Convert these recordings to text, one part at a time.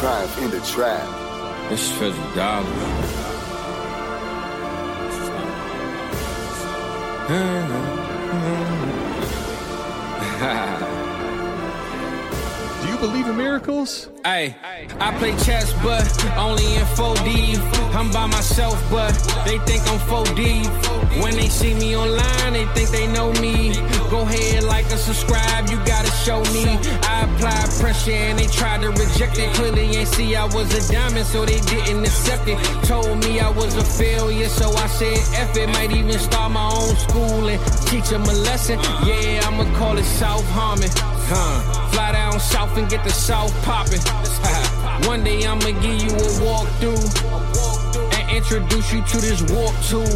triumph in the trap. This is dollar. Do you believe in miracles? Hey, I play chess, but only in 4D. I'm by myself, but they think I'm 4D. When they see me online, they think they know me. Go ahead, like and subscribe, you gotta show me. I applied pressure and they tried to reject it. Clearly ain't see I was a diamond, so they didn't accept it. Told me I was a failure, so I said F it. Might even start my own school and teach them a lesson. Yeah, I'ma call it Harmon. Huh. Fly down south and get the south poppin'. One day I'ma give you a walkthrough and introduce you to this walk tool.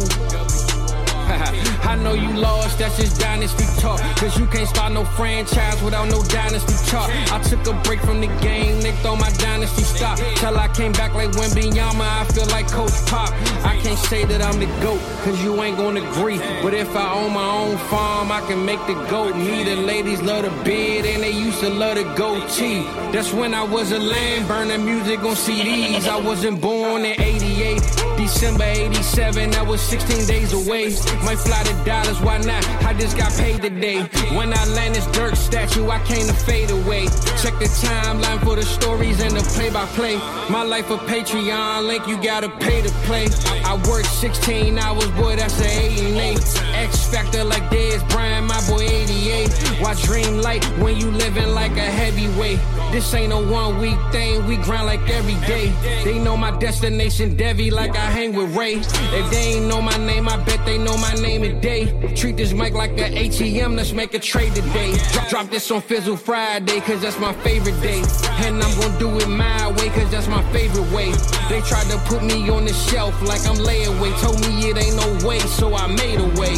I know you lost, that's just dynasty talk. Cause you can't start no franchise without no dynasty talk. I took a break from the game, they throw my dynasty stop. Till I came back like Wembyama, I feel like Coach Pop. I can't say that I'm the GOAT, cause you ain't gonna agree. But if I own my own farm, I can make the GOAT. Me, the ladies love the beard, and they used to love the goatee. That's when I was a lamb, burning music on CDs. I wasn't born in 88, December 87, I was 16 days away. Might fly to dollars, why not? I just got paid today. When I land this dirt statue, I came to fade away. Check the timeline for the stories and the play by play. My life a Patreon link, you gotta pay to play. I work 16 hours, boy, that's a 8 and 8. X Factor like Dez Bryant, my boy 88. Why dream light when you living like a heavyweight? This ain't a one week thing, we grind like every day. They know my destination, Devi, like I hang with Ray. If they ain't know my name, I bet they know my name today. Treat this mic like a ATM, let's make a trade today. Drop, drop this on Fizzle Friday, cause that's my favorite day. And I'm gonna do it my way, cause that's my favorite way. They tried to put me on the shelf like I'm layaway. Told me it ain't no way, so I made a way.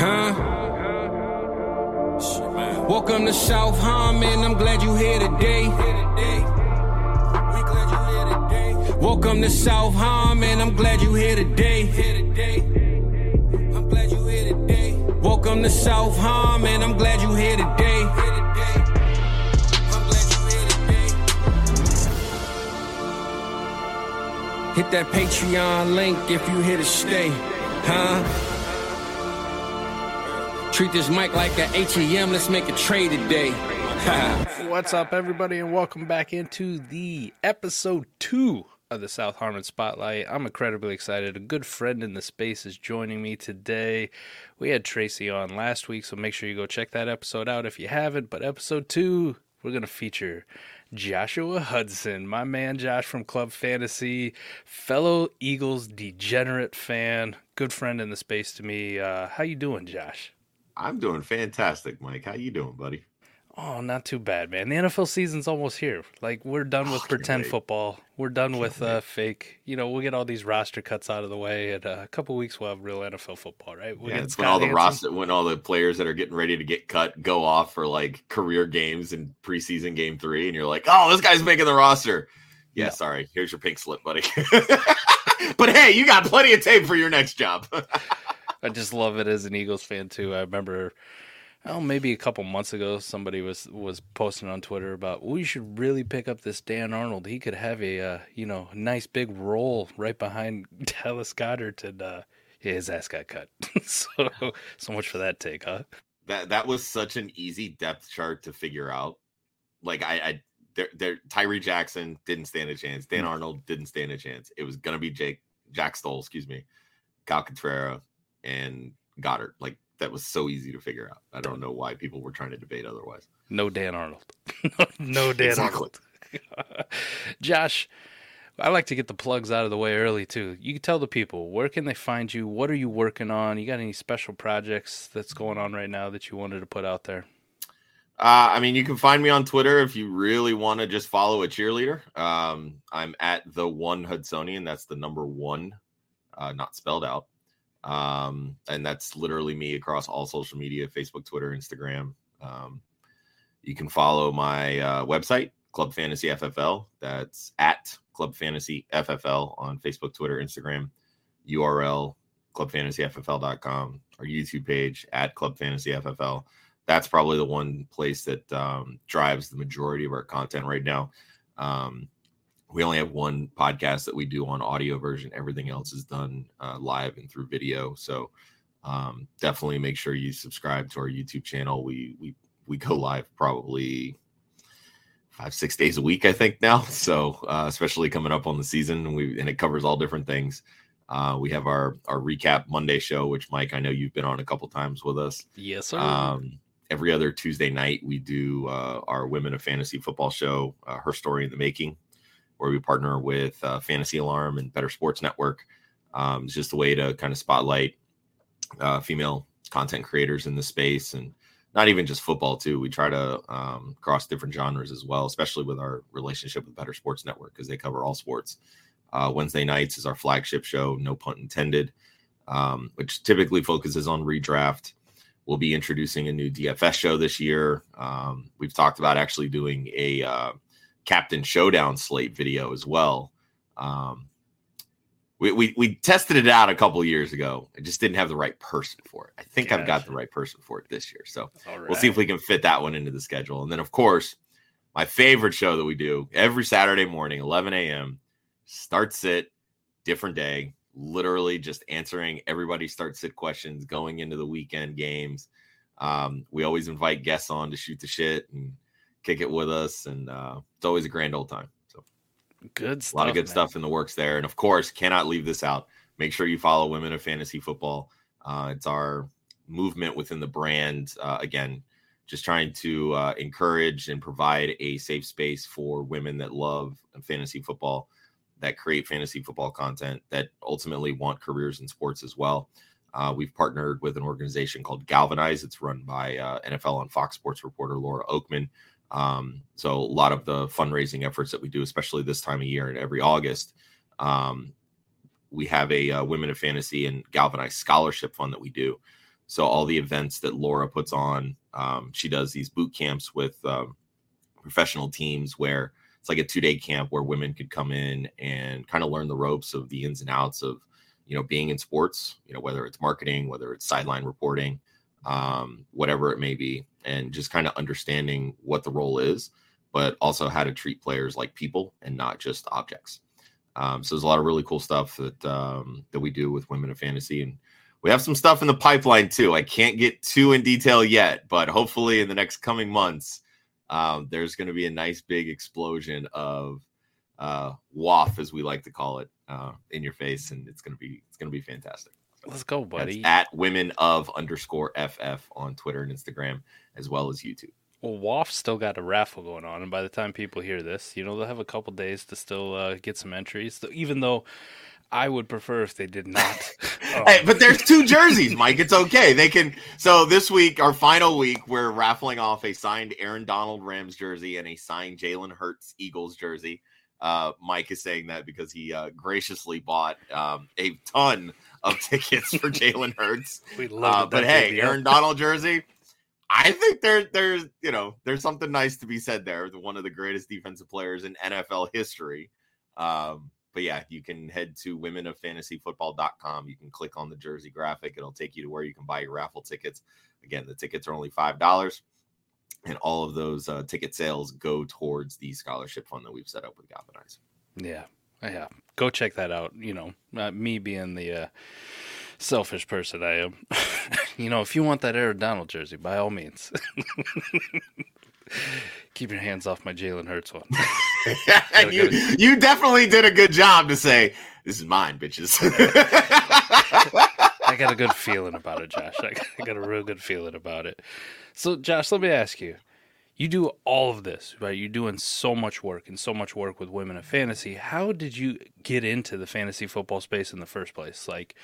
Huh? Welcome to South Harmon, I'm glad you're here today. Welcome to South Harmon, I'm glad you here today. Welcome to South Harmon, I'm glad you here today. Hit that Patreon link if you here to stay, huh? Treat this mic like an ATM, let's make a trade today. What's up, everybody, and welcome back into the episode two of the South Harmon Spotlight. I'm incredibly excited. A good friend in the space is joining me today. We had Tracy on last week, so make sure you go check that episode out if you haven't. But episode two, we're going to feature Joshua Hudson, my man Josh from Club Fantasy, fellow Eagles degenerate fan, good friend in the space to me. Uh, how you doing, Josh? I'm doing fantastic, Mike. How you doing, buddy? Oh, not too bad, man. The NFL season's almost here. Like we're done with Oh, pretend wait. football. We're done with uh, fake. You know, we'll get all these roster cuts out of the way. In uh, a couple weeks, we'll have real NFL football, right? We'll yeah, it's when all the roster, when all the players that are getting ready to get cut go off for like career games and preseason game three, and you're like, oh, this guy's making the roster. Yeah, Yeah. sorry. Here's your pink slip, buddy. but hey, you got plenty of tape for your next job. I just love it as an Eagles fan too. I remember, oh, maybe a couple months ago, somebody was was posting on Twitter about we should really pick up this Dan Arnold. He could have a uh, you know nice big role right behind Dallas Goedert, and uh, yeah, his ass got cut. so so much for that take, huh? that that was such an easy depth chart to figure out. Like I, I there, there, Tyree Jackson didn't stand a chance. Dan Mm. Arnold didn't stand a chance. It was gonna be Jake Jack Stoll, excuse me, Calcaterra, and Goedert. Like that was so easy to figure out. I don't know why people were trying to debate otherwise. No Dan Arnold. no Dan Exactly. Arnold. Josh, I like to get the plugs out of the way early too. You can tell the people where can they find you? What are you working on? You got any special projects that's going on right now that you wanted to put out there? Uh, I mean, you can find me on Twitter if you really want to just follow a cheerleader. Um, I'm at the one Hudsonian. That's the number one, uh, not spelled out. Um, and that's literally me across all social media Facebook, Twitter, Instagram. Um, you can follow my uh, website, Club Fantasy FFL. That's at Club Fantasy FFL on Facebook, Twitter, Instagram. URL club fantasy clubfantasyffl.com. Our YouTube page at Club Fantasy FFL that's probably the one place that um, drives the majority of our content right now. Um, we only have one podcast that we do on audio version. Everything else is done uh, live and through video. So um, definitely make sure you subscribe to our YouTube channel. We we we go live probably five six days a week, I think now. So uh, especially coming up on the season, and we and it covers all different things. Uh, we have our our recap Monday show, which Mike, I know you've been on a couple times with us. Yes, sir. Um, every other Tuesday night, we do uh, our Women of Fantasy Football show, uh, Her Story in the Making, where we partner with uh, Fantasy Alarm and Bettor Sports Network. Um, it's just a way to kind of spotlight uh, female content creators in the space and not even just football too. We try to um, cross different genres as well especially with our relationship with Bettor Sports Network because they cover all sports. Uh, wednesday nights is our flagship show no pun intended um, which typically focuses on redraft. We'll be introducing a new dfs show this year. Um, we've talked about actually doing a uh, captain showdown slate video as well um, we, we, we tested it out a couple years ago. I just didn't have the right person for it. I think I've got the right person for it this year. So right. we'll see if we can fit that one into the schedule. And then, of course, my favorite show that we do every Saturday morning, 11 a.m. Start sit, different day, literally just answering everybody start sit questions going into the weekend games. Um, we always invite guests on to shoot the shit and kick it with us. And uh, it's always a grand old time. So good stuff. A lot of good man. stuff in the works there. And of course, cannot leave this out. Make sure you follow Women of Fantasy Football. Uh, it's our movement within the brand. Uh, again, just trying to uh, encourage and provide a safe space for women that love fantasy football, that create fantasy football content, that ultimately want careers in sports as well. Uh, we've partnered with an organization called Galvanize. It's run by uh, NFL on Fox Sports reporter Laura Okmin. Um, so a lot of the fundraising efforts that we do, especially this time of year and every August, um, we have a uh, Women of Fantasy and Galvanized Scholarship Fund that we do. So all the events that Laura puts on, um, she does these boot camps with um, professional teams where it's like a two day camp where women could come in and kind of learn the ropes of the ins and outs of you know being in sports. You know whether it's marketing, whether it's sideline reporting, um, whatever it may be, and just kind of understanding what the role is, but also how to treat players like people and not just objects. Um, so there's a lot of really cool stuff that um, that we do with Women of Fantasy, and we have some stuff in the pipeline too. I can't get too in detail yet, but hopefully in the next coming months, um, there's going to be a nice big explosion of uh, waff, as we like to call it, uh, in your face, and it's going to be it's going to be fantastic. Let's go, buddy. That's at women of underscore FF on Twitter and Instagram, as well as YouTube. Well, WAF still got a raffle going on, and by the time people hear this, you know they'll have a couple days to still uh, get some entries. Even though I would prefer if they did not. um, hey, but there's two jerseys, Mike. It's okay. They can. So this week, our final week, we're raffling off a signed Aaron Donald Rams jersey and a signed Jalen Hurts Eagles jersey. Uh, Mike is saying that because he uh, graciously bought um, a ton of tickets for Jalen Hurts. we love uh, But hey, Aaron Donald jersey. I think there, there's, you know, there's something nice to be said there. One of the greatest defensive players in NFL history. Um, but yeah, you can head to womenoffantasyfootball.com. You can click on the jersey graphic. It'll take you to where you can buy your raffle tickets. Again, the tickets are only five dollars, and all of those uh, ticket sales go towards the scholarship fund that we've set up with Galvanize. Yeah, yeah. Go check that out. You know, uh, me being the uh, selfish person I am. you know, if you want that Aaron Donald jersey, by all means. Keep your hands off my Jalen Hurts one. you, you definitely did a good job to say, this is mine, bitches. I got a good feeling about it, Josh. I got, I got a real good feeling about it. So, Josh, let me ask you you do all of this, right? You're doing so much work and so much work with women of fantasy. How did you get into the fantasy football space in the first place? Like,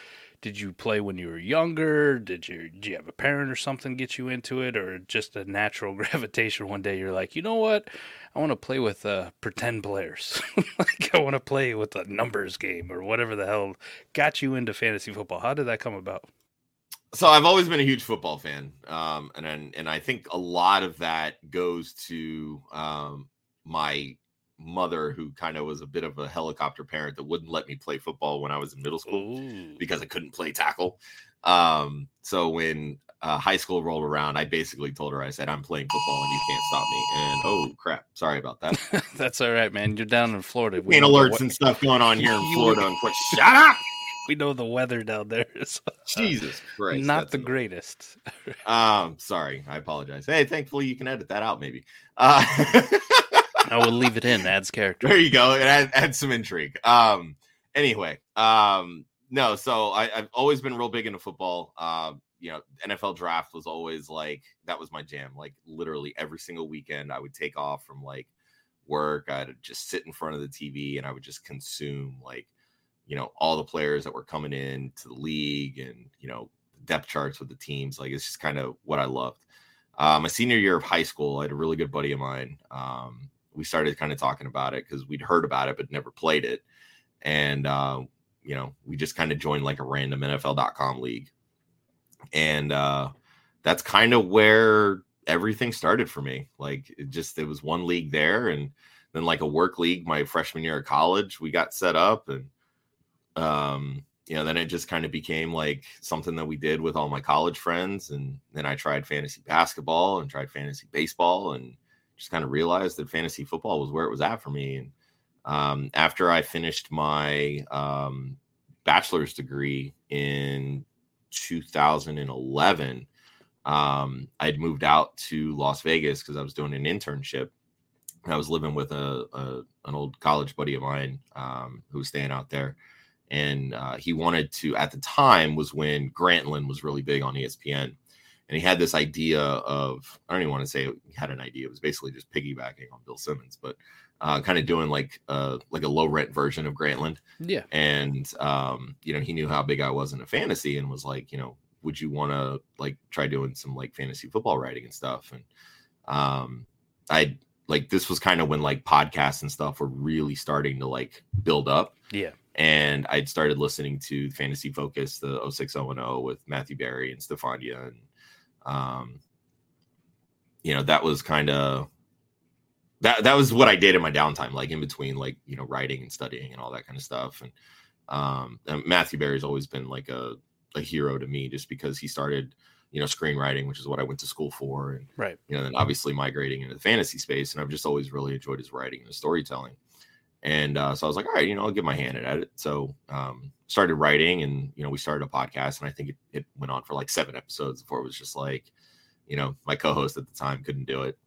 did you play when you were younger? Did you did you have a parent or something get you into it, or just a natural gravitation? One day you're like, you know what? I want to play with uh, pretend players. like I want to play with a numbers game or whatever the hell got you into fantasy football. How did that come about? So I've always been a huge football fan, um, and, and and I think a lot of that goes to um, my mother, who kind of was a bit of a helicopter parent that wouldn't let me play football when I was in middle school Ooh. because I couldn't play tackle. Um, so when uh, high school rolled around, I basically told her, I said, I'm playing football and you can't stop me. And oh crap, sorry about that. That's all right, man. You're down in Florida. We alerts and stuff going on here in Florida. Shut up. We know the weather down there is uh, Jesus Christ, not the greatest. um, sorry, I apologize. Hey, thankfully you can edit that out, maybe. Uh, I will leave it in. Adds character. There you go. It adds, adds some intrigue. Um, anyway, um, no, so I, have always been real big into football. Uh, you know, NFL draft was always like that was my jam. Like literally every single weekend, I would take off from like work. I'd just sit in front of the TV and I would just consume like, you know, all the players that were coming in to the league and you know depth charts with the teams. Like it's just kind of what I loved. Uh, my senior year of high school, I had a really good buddy of mine. Um, we started kind of talking about it because we'd heard about it but never played it, and uh, you know, we just kind of joined like a random NFL.com league and uh, that's kind of where everything started for me. Like it just it was one league there, and then like a work league my freshman year of college, we got set up, and um, you know, then it just kind of became like something that we did with all my college friends, and then I tried fantasy basketball and tried fantasy baseball, and just kind of realized that fantasy football was where it was at for me. And um, after I finished my um, bachelor's degree in 2011, um, I'd moved out to Las Vegas because I was doing an internship. I was living with a, a an old college buddy of mine um, who was staying out there, and uh, he wanted to. At the time, was when Grantland was really big on ESPN, and he had this idea of I don't even want to say he had an idea. It was basically just piggybacking on Bill Simmons, but uh, kind of doing like uh like a low rent version of Grantland. Yeah. And um, you know, he knew how big I was in a fantasy and was like, you know, would you want to like try doing some like fantasy football writing and stuff? And um I like this was kind of when like podcasts and stuff were really starting to like build up. Yeah. And I'd started listening to Fantasy Focus, the 06010 with Matthew Berry and Stephania. And um, you know, that was kind of that that was what I did in my downtime, like in between, like you know, writing and studying and all that kind of stuff. And um, and Matthew Berry's always been like a a hero to me, just because he started, you know, screenwriting, which is what I went to school for, and right, you know, then obviously migrating into the fantasy space, and I've just always really enjoyed his writing and his storytelling. And uh, so I was like, all right, you know, I'll give my hand at it. So um, started writing, and you know, we started a podcast, and I think it, it went on for like seven episodes before it was just like, you know, my co-host at the time couldn't do it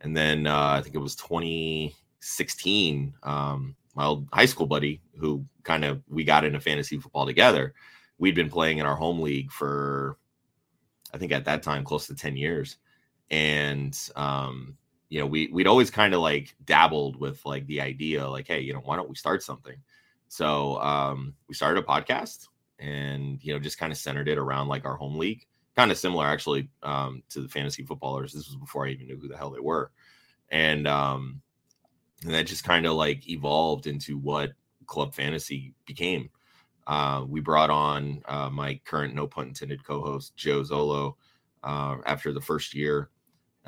and then uh, I think it was 2016. Um, my old high school buddy, who kind of we got into fantasy football together, we'd been playing in our home league for, I think at that time, close to 10 years, and um, you know, we we'd always kind of like dabbled with like the idea, like, hey, you know, why don't we start something? So um, we started a podcast, and you know, just kind of centered it around like our home league kind of similar actually um, to the fantasy footballers. This was before I even knew who the hell they were, and um, and that just kind of like evolved into what club fantasy became. Uh, we brought on uh, my current, no pun intended, co-host Joe Zolo uh, after the first year.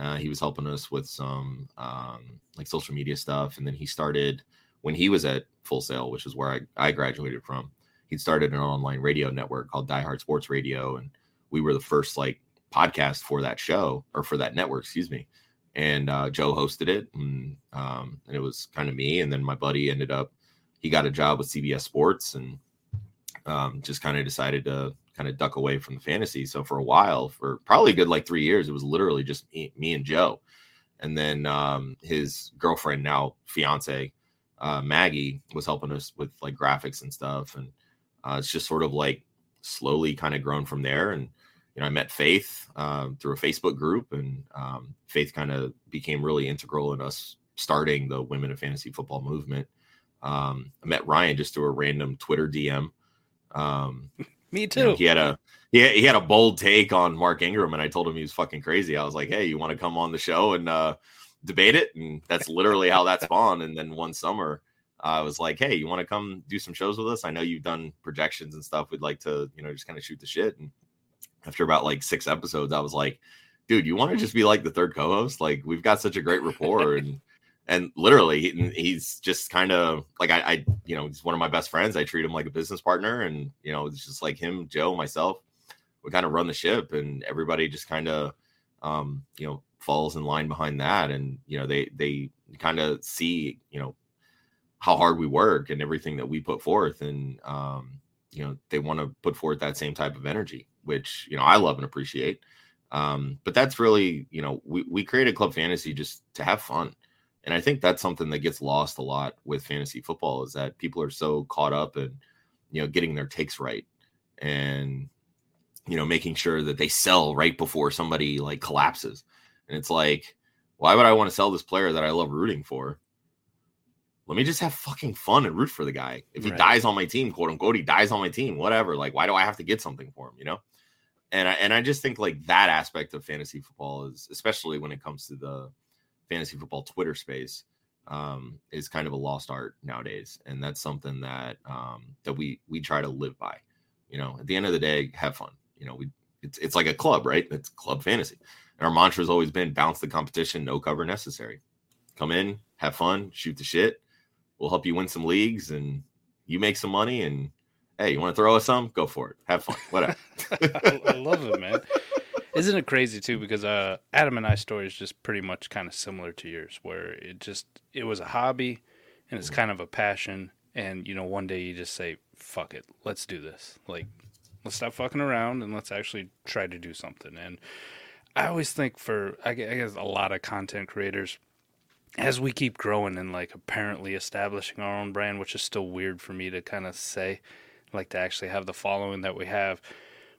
Uh, he was helping us with some um, like social media stuff, and then he started when he was at Full Sail, which is where I, I graduated from. He started an online radio network called Die Hard Sports Radio, and we were the first like podcast for that show or for that network, excuse me. And uh, Joe hosted it, and, um, and it was kind of me. And then my buddy ended up, he got a job with CBS Sports, and um, just kind of decided to kind of duck away from the fantasy. So for a while, for probably a good like three years, it was literally just me, me and Joe. And then um, his girlfriend, now fiance, uh, Maggie, was helping us with like graphics and stuff. And uh, it's just sort of like slowly kind of grown from there. And you know, I met Faith uh, through a Facebook group, and um, Faith kind of became really integral in us starting the Women of Fantasy Football movement. Um, I met Ryan just through a random Twitter DM. Um, Me too. You know, he had a he had, he had a bold take on Mark Ingram, and I told him he was fucking crazy. I was like, "Hey, you want to come on the show and uh, debate it?" And that's literally how that spawned. And then one summer, I was like, "Hey, you want to come do some shows with us? I know you've done projections and stuff. We'd like to, you know, just kind of shoot the shit." And after about like six episodes, I was like, dude, you want to just be like the third co-host? Like we've got such a great rapport and and literally he, he's just kind of like I, I you know he's one of my best friends. I treat him like a business partner, and you know it's just like him, Joe, myself. we kind of run the ship and everybody just kind of um, you know falls in line behind that and you know they they kind of see you know how hard we work and everything that we put forth and um, you know they want to put forth that same type of energy which you know i love and appreciate um, but that's really you know we, we created club fantasy just to have fun and i think that's something that gets lost a lot with fantasy football is that people are so caught up in you know getting their takes right and you know making sure that they sell right before somebody like collapses and it's like why would i want to sell this player that i love rooting for let me just have fucking fun and root for the guy. If he right. dies on my team, quote unquote, he dies on my team, whatever. Like, why do I have to get something for him? You know? And I and I just think like that aspect of fantasy football is especially when it comes to the fantasy football Twitter space, um, is kind of a lost art nowadays. And that's something that um that we we try to live by. You know, at the end of the day, have fun. You know, we it's it's like a club, right? It's club fantasy. And our mantra has always been bounce the competition, no cover necessary. Come in, have fun, shoot the shit we'll help you win some leagues and you make some money and hey, you want to throw us some? Go for it. Have fun. Whatever. I love it, man. Isn't it crazy too? Because uh, Adam and I story is just pretty much kind of similar to yours, where it just it was a hobby and it's kind of a passion, and you know one day you just say, "Fuck it, let's do this." Like, let's stop fucking around and let's actually try to do something. And I always think for I guess a lot of content creators, as we keep growing and like apparently establishing our own brand, which is still weird for me to kind of say, like to actually have the following that we have.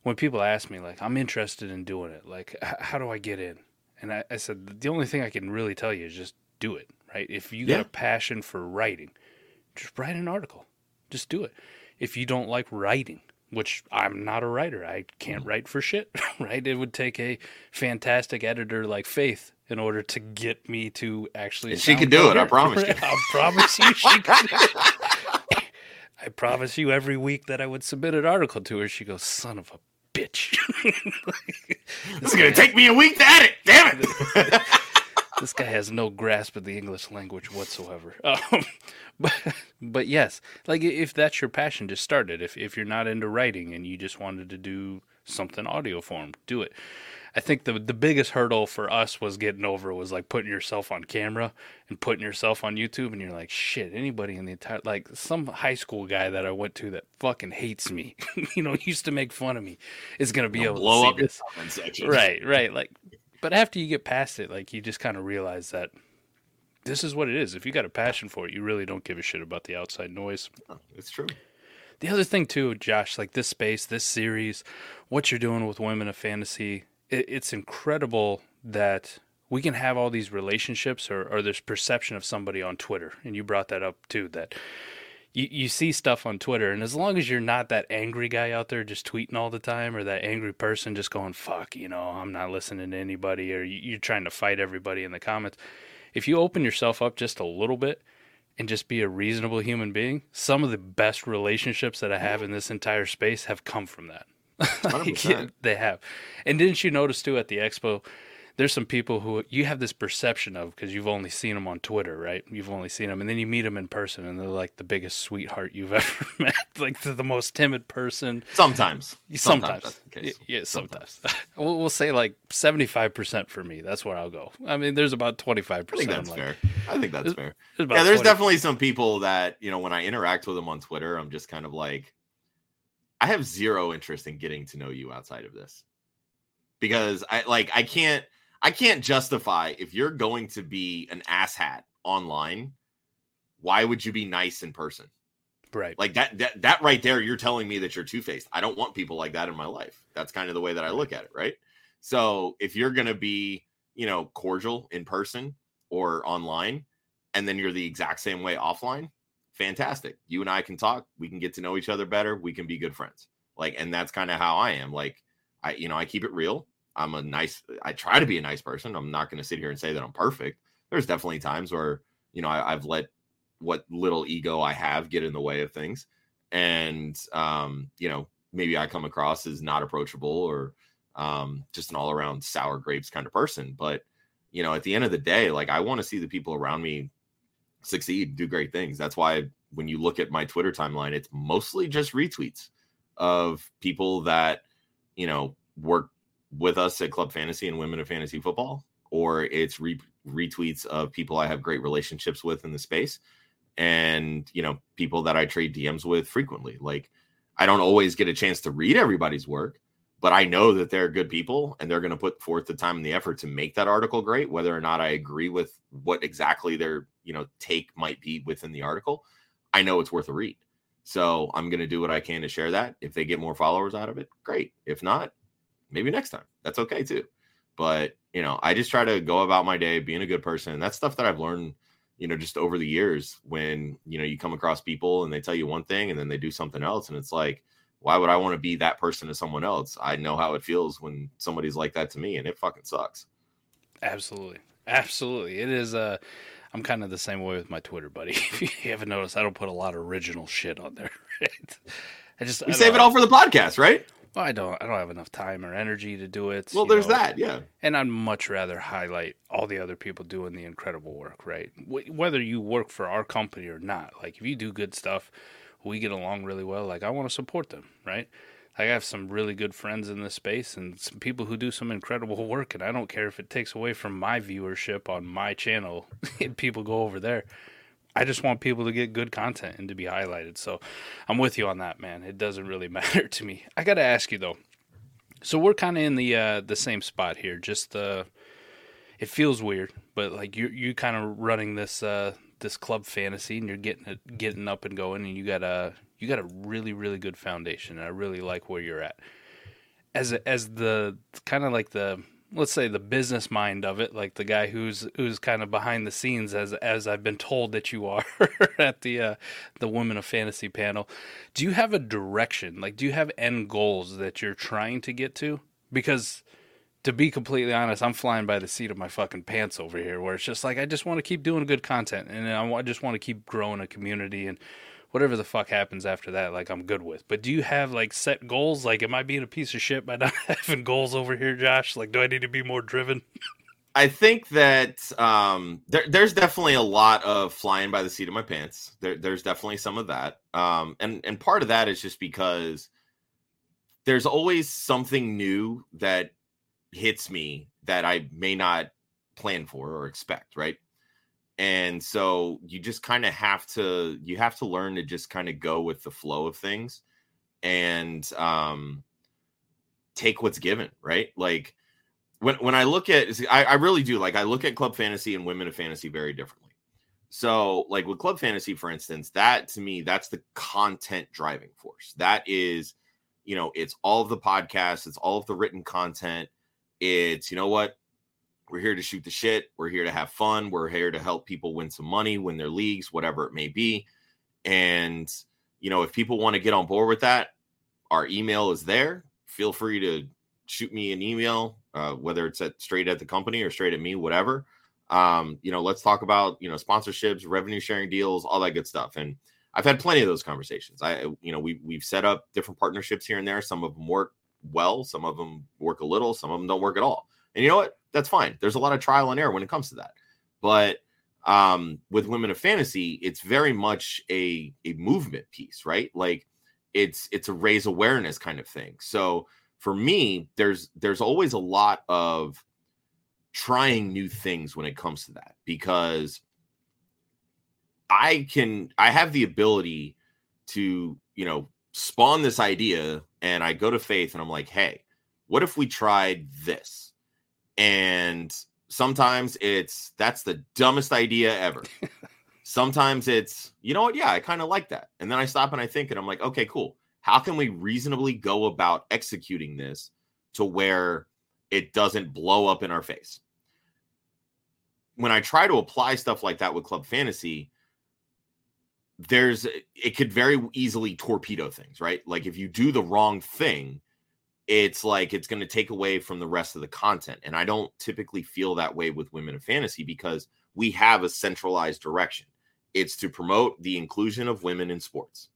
When people ask me, like, I'm interested in doing it, like, h- how do I get in? And I, I, said, the only thing I can really tell you is just do it, right? If you yeah. got a passion for writing, just write an article, just do it. If you don't like writing, which I'm not a writer, I can't mm. write for shit, right? It would take a fantastic editor like Faith in order to get me to actually. She can do it. I promise you. I promise you, she can. I promise you, every week that I would submit an article to her, she goes, "Son of a bitch." this is gonna take me a week to edit. Damn it. this guy has no grasp of the English language whatsoever. Um, but, but yes, like if that's your passion, just start it. If if you're not into writing and you just wanted to do something audio form, do it. I think the the biggest hurdle for us was getting over was like putting yourself on camera and putting yourself on YouTube, and you're like, shit, anybody in the entire like some high school guy that I went to that fucking hates me, you know, used to make fun of me, is gonna be You'll able blow to see up this. Right, right, like. But after you get past it, like you just kind of realize that this is what it is. If you got a passion for it, you really don't give a shit about the outside noise. It's true. The other thing too, Josh, like this space, this series, what you're doing with women of fantasy, it, it's incredible that we can have all these relationships or, or this perception of somebody on Twitter. And you brought that up too, that you, you see stuff on Twitter, and as long as you're not that angry guy out there just tweeting all the time, or that angry person just going, fuck, you know, I'm not listening to anybody, or you're trying to fight everybody in the comments. If you open yourself up just a little bit and just be a reasonable human being, some of the best relationships that I have in this entire space have come from that. Like, they have. And didn't you notice too at the expo? There's some people who you have this perception of because you've only seen them on Twitter, right? You've only seen them, and then you meet them in person, and they're like the biggest sweetheart you've ever met. like the most timid person. Sometimes, sometimes, sometimes. yeah, sometimes. sometimes. we'll, we'll say like seventy five percent for me. That's where I'll go. I mean, there's about twenty five percent. I think that's like, fair. I think that's fair. There's yeah, there's 20. definitely some people that you know when I interact with them on Twitter, I'm just kind of like I have zero interest in getting to know you outside of this. Because I like I can't I can't justify if you're going to be an asshat online, why would you be nice in person? Right. Like that that that right there, you're telling me that you're two-faced. I don't want people like that in my life. That's kind of the way that I look at it, right? So if you're gonna be, you know, cordial in person or online, and then you're the exact same way offline, fantastic. You and I can talk. We can get to know each other better. We can be good friends. Like, and that's kind of how I am. Like, I, you know, I keep it real. I'm a nice, I try to be a nice person. I'm not going to sit here and say that I'm perfect. There's definitely times where, you know, I, I've let what little ego I have get in the way of things. And, um, you know, maybe I come across as not approachable or um, just an all around sour grapes kind of person. But, you know, at the end of the day, like I want to see the people around me succeed, do great things. That's why when you look at my Twitter timeline, it's mostly just retweets of people that you know, work with us at Club Fantasy and Women of Fantasy Football, or it's re- retweets of people I have great relationships with in the space and, you know, people that I trade DMs with frequently. Like, I don't always get a chance to read everybody's work, but I know that they're good people and they're going to put forth the time and the effort to make that article great, whether or not I agree with what exactly their, you know, take might be within the article. I know it's worth a read. So I'm going to do what I can to share that. If they get more followers out of it, great. If not, maybe next time. That's okay too. But, you know, I just try to go about my day being a good person. That's stuff that I've learned, you know, just over the years when, you know, you come across people and they tell you one thing and then they do something else. And it's like, why would I want to be that person to someone else? I know how it feels when somebody's like that to me and it fucking sucks. Absolutely. Absolutely. It is uh I'm kind of the same way with my Twitter, buddy. If you haven't noticed, I don't put a lot of original shit on there. Right? I just we save it all for the podcast, right? Well, I don't. I don't have enough time or energy to do it. Well, there's know? that, yeah. And I'd much rather highlight all the other people doing the incredible work, right? Whether you work for our company or not, like if you do good stuff, we get along really well. Like I want to support them, right? I have some really good friends in this space and some people who do some incredible work, and I don't care if it takes away from my viewership on my channel and people go over there. I just want people to get good content and to be highlighted. So I'm with you on that, man. It doesn't really matter to me. I got to ask you though. So we're kind of in the uh, the same spot here. Just uh, it feels weird, but like you you kind of running this uh, this club fantasy and you're getting it getting up and going, and you got a you got a really really good foundation. And I really like where you're at. As a, as the kind of like the let's say the business mind of it, like the guy who's who's kind of behind the scenes, as as I've been told that you are at the uh, the Women of Fantasy panel. Do you have a direction? Like, do you have end goals that you're trying to get to? Because to be completely honest, I'm flying by the seat of my fucking pants over here, where it's just like I just want to keep doing good content, and I just want to keep growing a community and whatever the fuck happens after that, like I'm good with. But do you have like set goals? Like, am I being a piece of shit by not having goals over here, Josh? Like, do I need to be more driven? I think that um, there, there's definitely a lot of flying by the seat of my pants. There, there's definitely some of that, um, and and part of that is just because there's always something new that hits me that I may not plan for or expect. Right? And so you just kind of have to you have to learn to just kind of go with the flow of things and um take what's given right? Like when when i look at I, I really do like i look at club fantasy and women of fantasy very differently. So like with club fantasy for instance that to me that's the content driving force. That is you know it's all of the podcasts it's all of the written content. It's you know what we're here to shoot the shit. We're here to have fun. We're here to help people win some money, win their leagues, whatever it may be. And, you know, if people want to get on board with that, our email is there. Feel free to shoot me an email, uh, whether it's at straight at the company or straight at me, whatever. Um, you know, let's talk about, you know, sponsorships, revenue sharing deals, all that good stuff. And I've had plenty of those conversations. I, you know, we, we've set up different partnerships here and there. Some of them work well, some of them work a little, some of them don't work at all. And you know what? That's fine. There's a lot of trial and error when it comes to that. But um, with women of fantasy, it's very much a a movement piece, right? Like it's it's a raise awareness kind of thing. So for me, there's there's always a lot of trying new things when it comes to that because I can I have the ability to, you know, spawn this idea and I go to faith and I'm like, "Hey, what if we tried this?" And sometimes it's that's the dumbest idea ever. sometimes it's you know what, yeah, I kind of like that, and then I stop and I think, and I'm like, okay, cool. How can we reasonably go about executing this to where it doesn't blow up in our face? When I try to apply stuff like that with Club Fantasy, there's it could very easily torpedo things, right? Like if you do the wrong thing, it's like it's going to take away from the rest of the content. And I don't typically feel that way with women of fantasy because we have a centralized direction. It's to promote the inclusion of women in sports.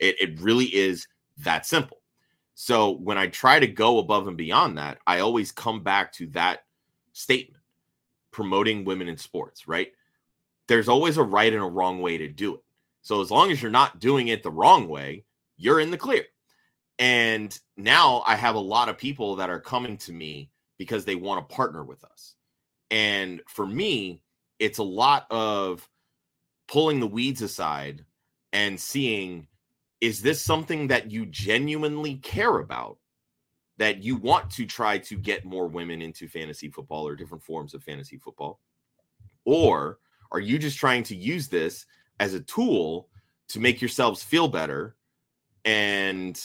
It, it really is that simple. So when I try to go above and beyond that, I always come back to that statement promoting women in sports, right? There's always a right and a wrong way to do it. So as long as you're not doing it the wrong way, you're in the clear And now I have a lot of people that are coming to me because they want to partner with us. And for me, it's a lot of pulling the weeds aside and seeing is this something that you genuinely care about that you want to try to get more women into fantasy football or different forms of fantasy football or are you just trying to use this as a tool to make yourselves feel better and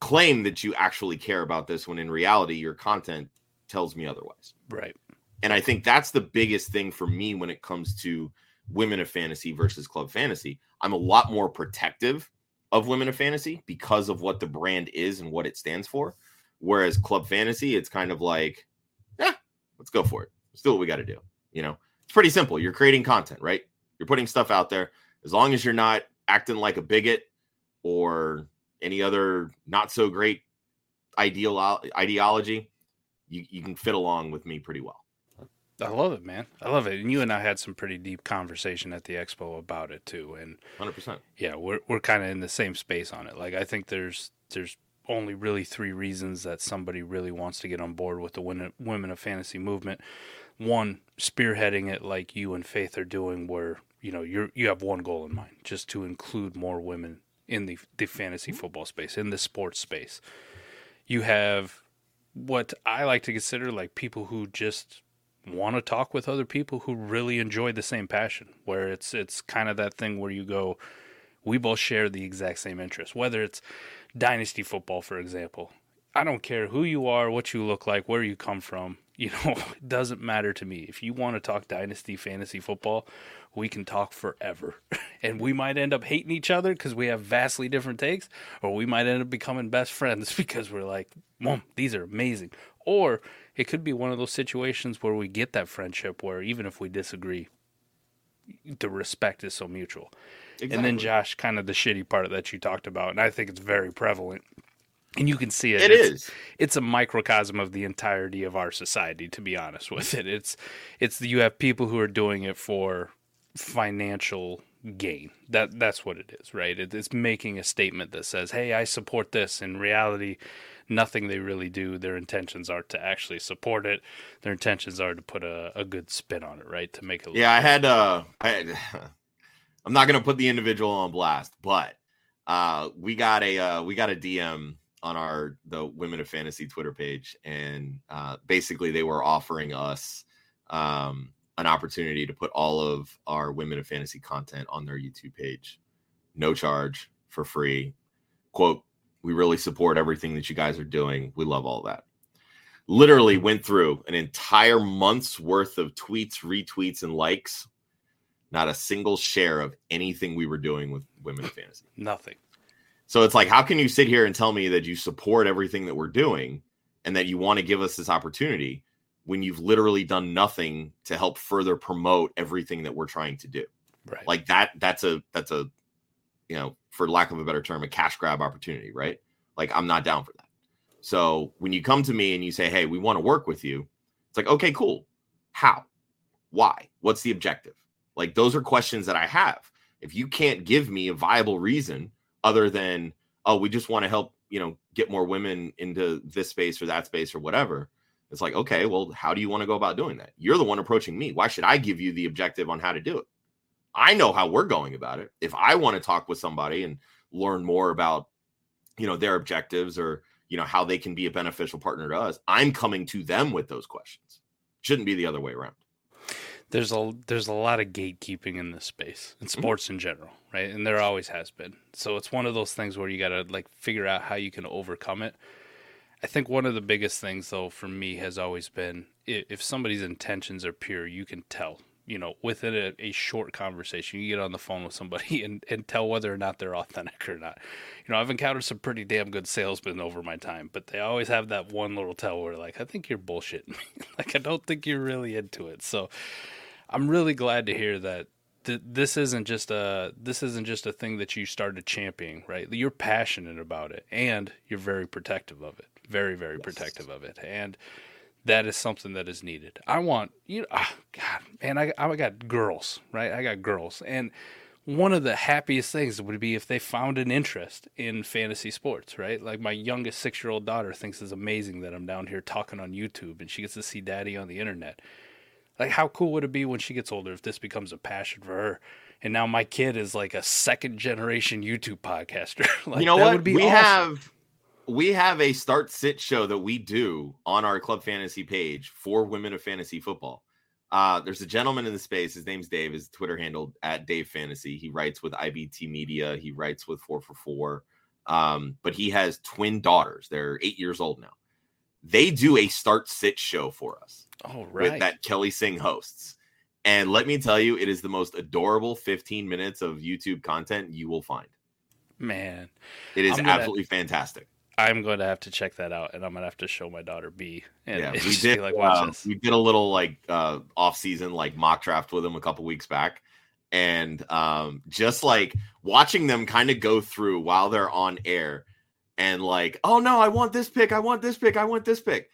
claim that you actually care about this when in reality your content tells me otherwise. Right. And i think that's the biggest thing for me when it comes to women of fantasy versus club fantasy. I'm a lot more protective of women of fantasy because of what the brand is and what it stands for. Whereas club fantasy it's kind of like yeah let's go for it. Let's do what we got to do you know? It's pretty simple. You're creating content right? You're putting stuff out there. As long as you're not acting like a bigot or any other not so great ideal ideology you, you can fit along with me pretty well I love it, man. I love it. And you and I had some pretty deep conversation at the expo about it too. And 100%. Yeah, we're we're kind of in the same space on it. Like I think there's there's only really three reasons that somebody really wants to get on board with the women of fantasy movement. One, spearheading it like you and Faith are doing, where you know you you have one goal in mind, just to include more women in the the fantasy football space, in the sports space. You have what I like to consider like people who just want to talk with other people who really enjoy the same passion where it's it's kind of that thing where you go we both share the exact same interest whether it's dynasty football for example i don't care who you are what you look like where you come from you know it doesn't matter to me if you want to talk dynasty fantasy football we can talk forever and we might end up hating each other because we have vastly different takes or we might end up becoming best friends because we're like mom these are amazing or it could be one of those situations where we get that friendship where even if we disagree, the respect is so mutual. Exactly. And then Josh, kind of the shitty part that you talked about, and I think it's very prevalent. And you can see it. It it's, is. It's a microcosm of the entirety of our society. To be honest with it, it's it's you have people who are doing it for financial gain. That that's what it is, right? it's making a statement that says, "Hey, I support this." In reality, nothing they really do. Their intentions are to actually support it. Their intentions are to put a, a good spin on it, right? To make it. Yeah, I had. Uh, I I'm not gonna put the individual on blast, but uh, we got a uh, we got a DM on our the Women of Fantasy Twitter page, and uh, basically they were offering us um, an opportunity to put all of our Women of Fantasy content on their YouTube page, no charge, for free. Quote, we really support everything that you guys are doing. We love all that. Literally went through an entire month's worth of tweets, retweets, and likes. Not a single share of anything we were doing with women of fantasy. Nothing. So it's like, how can you sit here and tell me that you support everything that we're doing and that you want to give us this opportunity when you've literally done nothing to help further promote everything that we're trying to do? Right. Like that, that's a that's a you know, for lack of a better term, a cash grab opportunity, right? Like I'm not down for that. So when you come to me and you say, "Hey, we want to work with you," it's like, "Okay, cool. How? Why? What's the objective?" Like those are questions that I have. If you can't give me a viable reason other than, "Oh, we just want to help, you know, get more women into this space or that space or whatever," it's like, "Okay, well, how do you want to go about doing that?" You're the one approaching me. Why should I give you the objective on how to do it? I know how we're going about it. If I want to talk with somebody and learn more about, you know, their objectives or, you know, how they can be a beneficial partner to us, I'm coming to them with those questions. Shouldn't be the other way around. There's a there's a lot of gatekeeping in this space in mm-hmm. sports mm-hmm. in general, right? And there always has been. So it's one of those things where you got to like figure out how you can overcome it. I think one of the biggest things though for me has always been if somebody's intentions are pure, you can tell you know, within a, a, short conversation, you get on the phone with somebody and, and tell whether or not they're authentic or not. You know, I've encountered some pretty damn good salesmen over my time, but they always have that one little tell where like, I think you're bullshitting me. like, I don't think you're really into it. So I'm really glad to hear that th- this isn't just a this isn't just a thing that you started championing, right? You're passionate about it and you're very protective of it. Very, very yes. protective of it. And that is something that is needed. I want you know, oh, God, man, I I got girls, right? I got girls, and one of the happiest things would be if they found an interest in fantasy sports, right? Like my youngest six year old daughter thinks it's amazing that I'm down here talking on YouTube and she gets to see daddy on the internet. Like, how cool would it be when she gets older if this becomes a passion for her? And now my kid is like a second generation YouTube podcaster. like, you know what? Would be we awesome. have we have a start sit show that we do on our club fantasy page for women of fantasy football. Uh, there's a gentleman in the space. His name's Dave. His Twitter handle at Dave Fantasy. He writes with IBT Media. He writes with Four for Four. Um, but he has twin daughters. They're eight years old now. They do a start sit show for us Oh, right. with that Kelly Singh hosts. And let me tell you, it is the most adorable 15 minutes of YouTube content you will find. Man, It is gonna- absolutely fantastic. I'm going to have to check that out and I'm going to have to show my daughter B. And yeah, we did like, watch uh, this. we did a little like uh off season like mock draft with them a couple weeks back. And um just like watching them kind of go through while they're on air and like, oh no, I want this pick, I want this pick, I want this pick.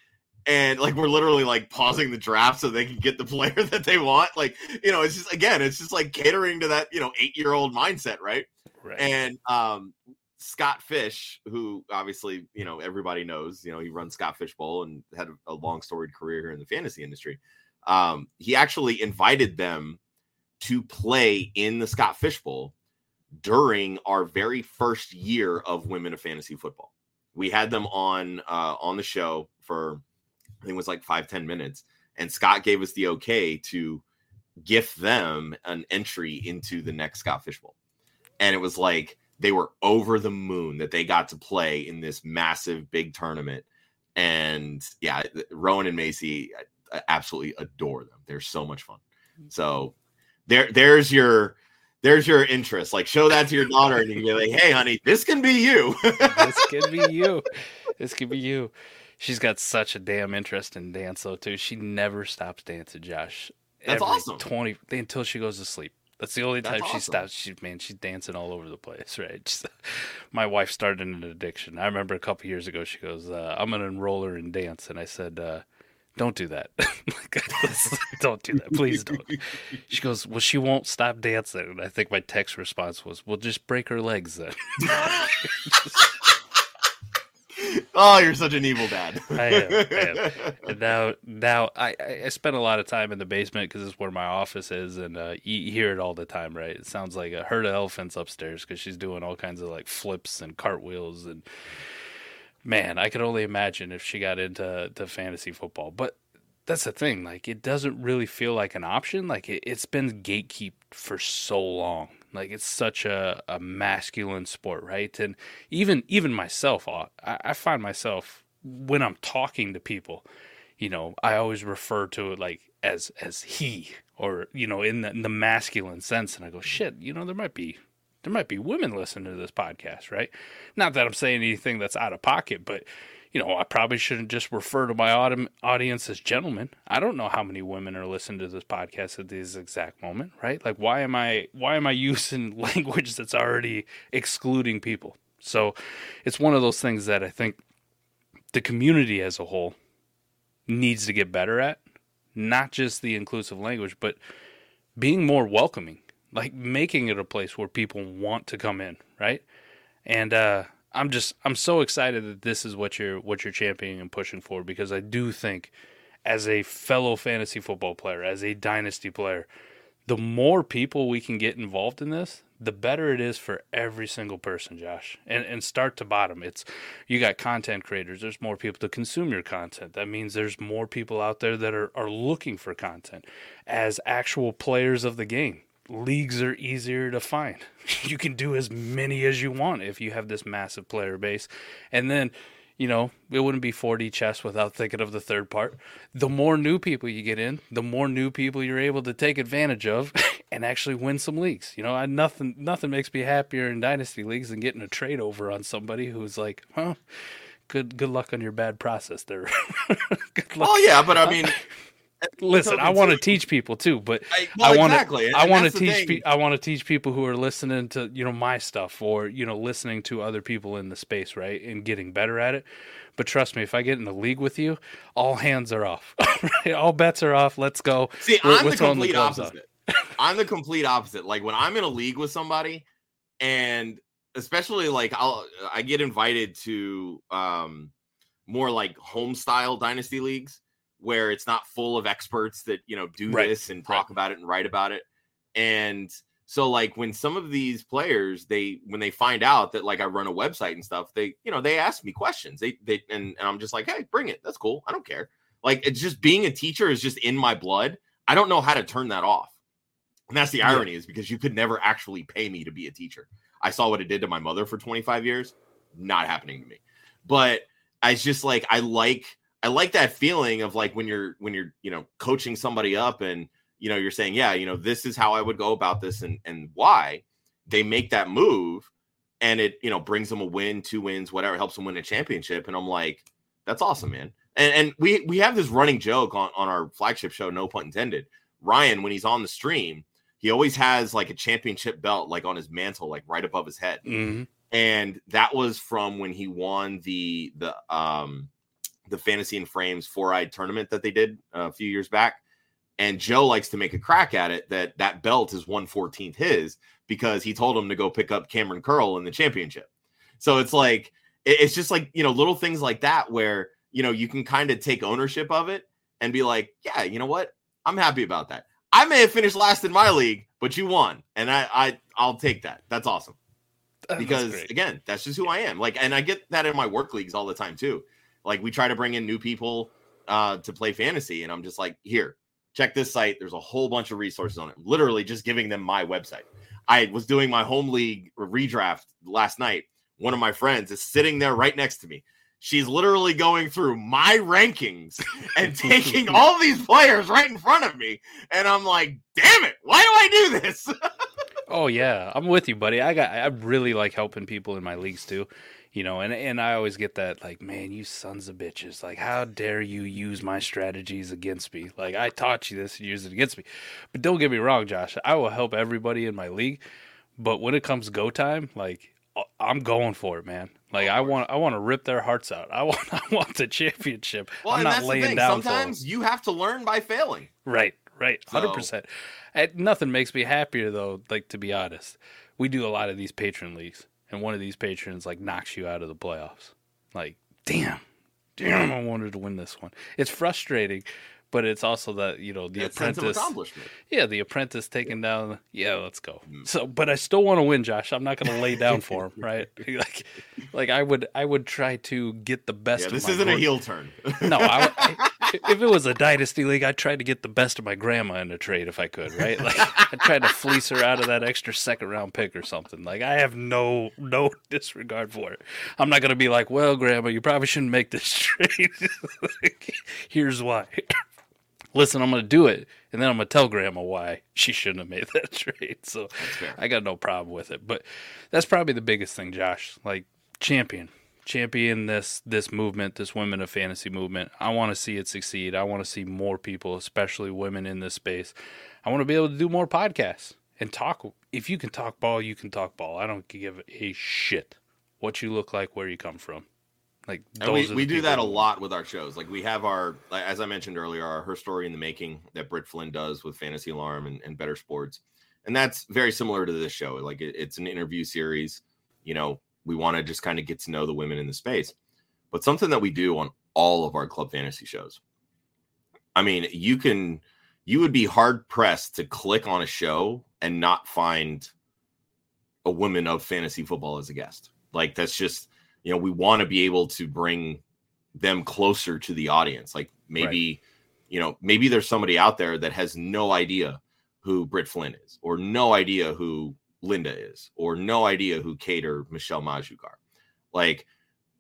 And like we're literally like pausing the draft so they can get the player that they want. Like, you know, it's just again, it's just like catering to that, you know, eight year old mindset, right? Right. And um, Scott Fish, who obviously you know everybody knows, you know he runs Scott Fish Bowl and had a, a long storied career here in the fantasy industry. Um, he actually invited them to play in the Scott Fish Bowl during our very first year of Women of Fantasy Football. We had them on uh, on the show for I think it was like five ten minutes, and Scott gave us the okay to gift them an entry into the next Scott Fish Bowl. And it was like they were over the moon that they got to play in this massive big tournament. And yeah rowan and macy I, I absolutely adore them. They're so much fun. So there there's your there's your interest like show that to your daughter and you can be like hey honey this can be you this could be you. This could be you. She's got such a damn interest in dance though too. She never stops dancing, Josh. That's awesome. Twenty until she goes to sleep. That's the only time That's she awesome. stops. She man, she's dancing all over the place, right? She's- my wife started an addiction. I remember a couple years ago. She goes, uh, "I'm gonna enroll her in dance," and I said, uh, "Don't do that. Don't do that, please don't." She goes, "Well, she won't stop dancing." And I think my text response was, "Well, just break her legs then." oh you're such an evil dad I am, I And now, now I, I spend a lot of time in the basement because it's where my office is, and uh, you, you hear it all the time, right? It sounds like a herd of elephants upstairs because she's doing all kinds of like flips and cartwheels, and man, I could only imagine if she got into to fantasy football. But that's the thing, like it doesn't really feel like an option. Like it, it's been gatekept for so long. Like it's such a, a masculine sport, right? And even even myself, uh, I, I find myself when I'm talking to people, you know, I always refer to it like as as he or you know in the, in the masculine sense, and I go, shit, you know, there might be there might be women listening to this podcast, right? Not that I'm saying anything that's out of pocket, but you know, I probably shouldn't just refer to my audience as gentlemen. I don't know how many women are listening to this podcast at this exact moment, right? Like, why am I why am I using language that's already excluding people? So, it's one of those things that I think the community as a whole needs to get better at. Not just the inclusive language, but being more welcoming, like making it a place where people want to come in, right? And uh, I'm just I'm so excited that this is what you're what you're championing and pushing for because I do think as a fellow fantasy football player, as a dynasty player, the more people we can get involved in this, the better it is for every single person, Josh. And and start to bottom. It's you got content creators, there's more people to consume your content. That means there's more people out there that are, are looking for content as actual players of the game. Leagues are easier to find. You can do as many as you want if you have this massive player base. And then you know, it wouldn't be 4D chess without thinking of the third part. The more new people you get in, the more new people you're able to take advantage of and actually win some leagues. You know, I, nothing nothing makes me happier in dynasty leagues than getting a trade over on somebody who's like, "Huh, good good luck on your bad process there." good luck. oh yeah but i mean Listen, I want to teach people too, but I, well, I want exactly. to. I want to teach. Pe- I want to teach people who are listening to you know my stuff or you know listening to other people in the space, right, and getting better at it. But trust me, if I get in the league with you, all hands are off. right? All bets are off. Let's go. See, We're- I'm we're the the complete gloves opposite. I'm the complete opposite. Like when I'm in a league with somebody, and especially like I'll I get invited to um more like home style dynasty leagues where it's not full of experts that you know do Right, this and talk about it and write about it. And so like when some of these players they when they find out that like I run a website and stuff, they you know they ask me questions. They they and, and I'm just like, hey, bring it. That's cool. I don't care. Like it's just being a teacher is just in my blood. I don't know how to turn that off. And that's the Yeah. irony is because you could never actually pay me to be a teacher. I saw what it did to my mother for 25 years. Not happening to me. But I just like I like I like that feeling of like when you're when you're you know coaching somebody up and you know you're saying yeah you know this is how I would go about this and and why they make that move and it you know brings them a win two wins whatever helps them win a championship and I'm like that's awesome man and and we we have this running joke on on our flagship show no pun intended Ryan when he's on the stream he always has like a championship belt like on his mantle like right above his head Mhm. and that was from when he won the the um the fantasy and frames four eyed tournament that they did uh, a few years back. And joe likes to make a crack at it that that belt is 114th his because he told him to go pick up cameron curl in the championship. So it's like it's just like you know little things like that where you know you can kind of take ownership of it and be like yeah you know what? I'm happy about that. I may have finished last in my league but you won and i i i'll take that. That's awesome. Because great. again that's just who i am. Like and i get that in my work leagues all the time too like we try to bring in new people uh to play fantasy and i'm just like here check this site. There's a whole bunch of resources on it. Literally just giving them my website. I was doing my home league redraft last night. One of my friends is sitting there right next to me. She's literally going through my rankings and taking all these players right in front of me. And i'm like damn it. Why do i do this? Oh yeah, I'm with you, buddy. I got I really like helping people in my leagues too. You know, and and I always get that like, man, you sons of bitches. Like, how dare you use my strategies against me? Like I taught you this and use it against me. But don't get me wrong, Josh. I will help everybody in my league, but when it comes go time, like I- I'm going for it, man. Like I want I want to rip their hearts out. I want I want the championship. well I'm and not that's the laying thing down sometimes you have to learn by failing Right, right, So- hundred percent. Nothing makes me happier though. Like to be honest, we do a lot of these Patreon leagues, and one of these patrons like knocks you out of the playoffs. Like, damn, damn, I wanted to win this one. It's frustrating, but it's also that you know the of apprentice. accomplishment. Yeah, the apprentice taking down. Yeah, let's go. Mm. So, but I still want to win, Josh. I'm not going to lay down for him, right? Like, like I would, I would try to get the best. Yeah, of this isn't a heel turn. No, I, I- if it was a dynasty league, I'd try to get the best of my grandma in a trade if I could, right? Like I tried to fleece her out of that extra second round pick or something. Like I have no no disregard for it. I'm not gonna be like, well, grandma, you probably shouldn't make this trade. Like, Here's why. Listen, I'm gonna do it, and then I'm gonna tell grandma why she shouldn't have made that trade. So I got no problem with it. But that's probably the biggest thing, Josh. Like champion, champion this this movement, this women of fantasy movement. I want to see it succeed. I want to see more people, especially women, in this space. I want to be able to do more podcasts and talk. If you can talk ball, you can talk ball. I don't give a shit what you look like, where you come from. Like we, we do that a lot with our shows. Like we have our, as I mentioned earlier, our her story in the making that Britt Flynn does with Fantasy Alarm and, and Bettor Sports, and that's very similar to this show. Like it, it's an interview series. You know, we want to just kind of get to know the women in the space, but something that we do on all of our club fantasy shows. I mean, you can, you would be hard pressed to click on a show and not find a woman of fantasy football as a guest. Like that's just you know we want to be able to bring them closer to the audience like maybe you know maybe there's somebody out there that has no idea who Britt Flynn is or no idea who Linda is or no idea who Kate or Michelle Magdziuk are like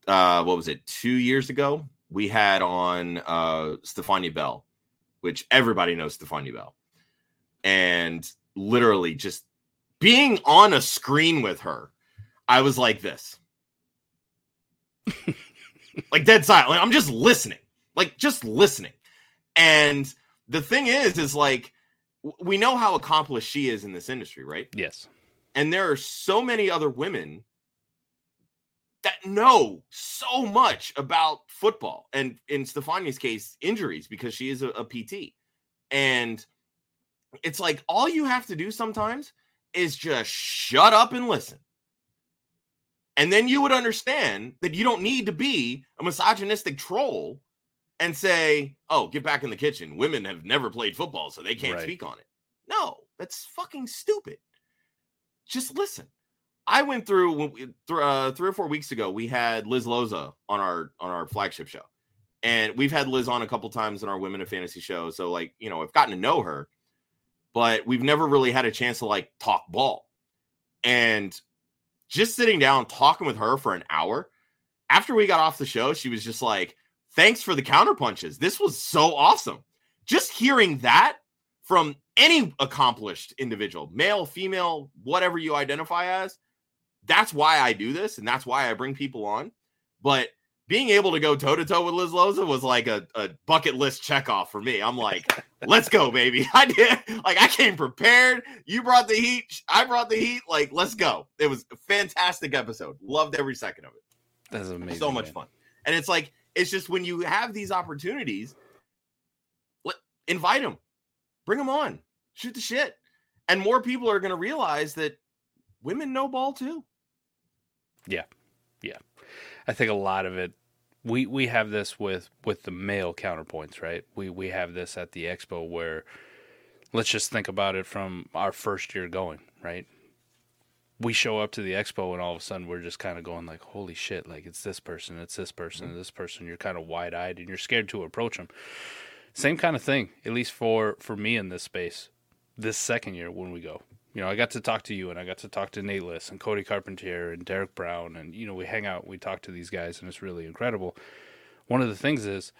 uh what was it 2 years ago we had on uh Stephania Bell which everybody knows Stephania Bell and literally just being on a screen with her I was like this like dead silent. Like, I'm just listening, like just listening. And the thing is, is like we know how accomplished she is in this industry, right? Yes. And there are so many other women that know so much about football, and in Stephania's case, injuries because she is a, a PT. And it's like all you have to do sometimes is just shut up and listen. And then you would understand that you don't need to be a misogynistic troll and say, "Oh, get back in the kitchen. Women have never played football, so they can't Right. speak on it." No, that's fucking stupid. Just listen. I went through uh, three or four weeks ago. We had Liz Loza on our on our flagship show, and we've had Liz on a couple times in our Women of Fantasy show. So, like, you know, I've gotten to know her, but we've never really had a chance to like talk ball. And just sitting down talking with her for an hour after we got off the show, she was just like, "Thanks for the counter punches. This was so awesome." Just hearing that from any accomplished individual, male, female, whatever you identify as, that's why I do this and that's why I bring people on. But being able to go toe to toe with Liz Loza was like a, a bucket list check off for me. I'm like, let's go, baby. I did like I came prepared. You brought the heat. I brought the heat. Like, let's go. It was a fantastic episode. Loved every second of it. That's amazing. so much man. fun. And it's like, it's just when you have these opportunities, let, invite them, bring them on, shoot the shit. And more people are going to realize that women know ball too. Yeah. Yeah. I think a lot of it we we have this with with the male counterpoints, right? We we have this at the expo where let's just think about it from our first year going, right? We show up to the expo and all of a sudden we're just kind of going like, "Holy shit, like it's this person, it's this person, mm-hmm. this person." You're kind of wide-eyed and you're scared to approach them. Same kind of thing, at least for for me in this space. This second year when we go, you know, I got to talk to you and I got to talk to Nate Liss and Cody Carpentier and Derek Brown. And, you know, we hang out, we talk to these guys, and it's really incredible. One of the things is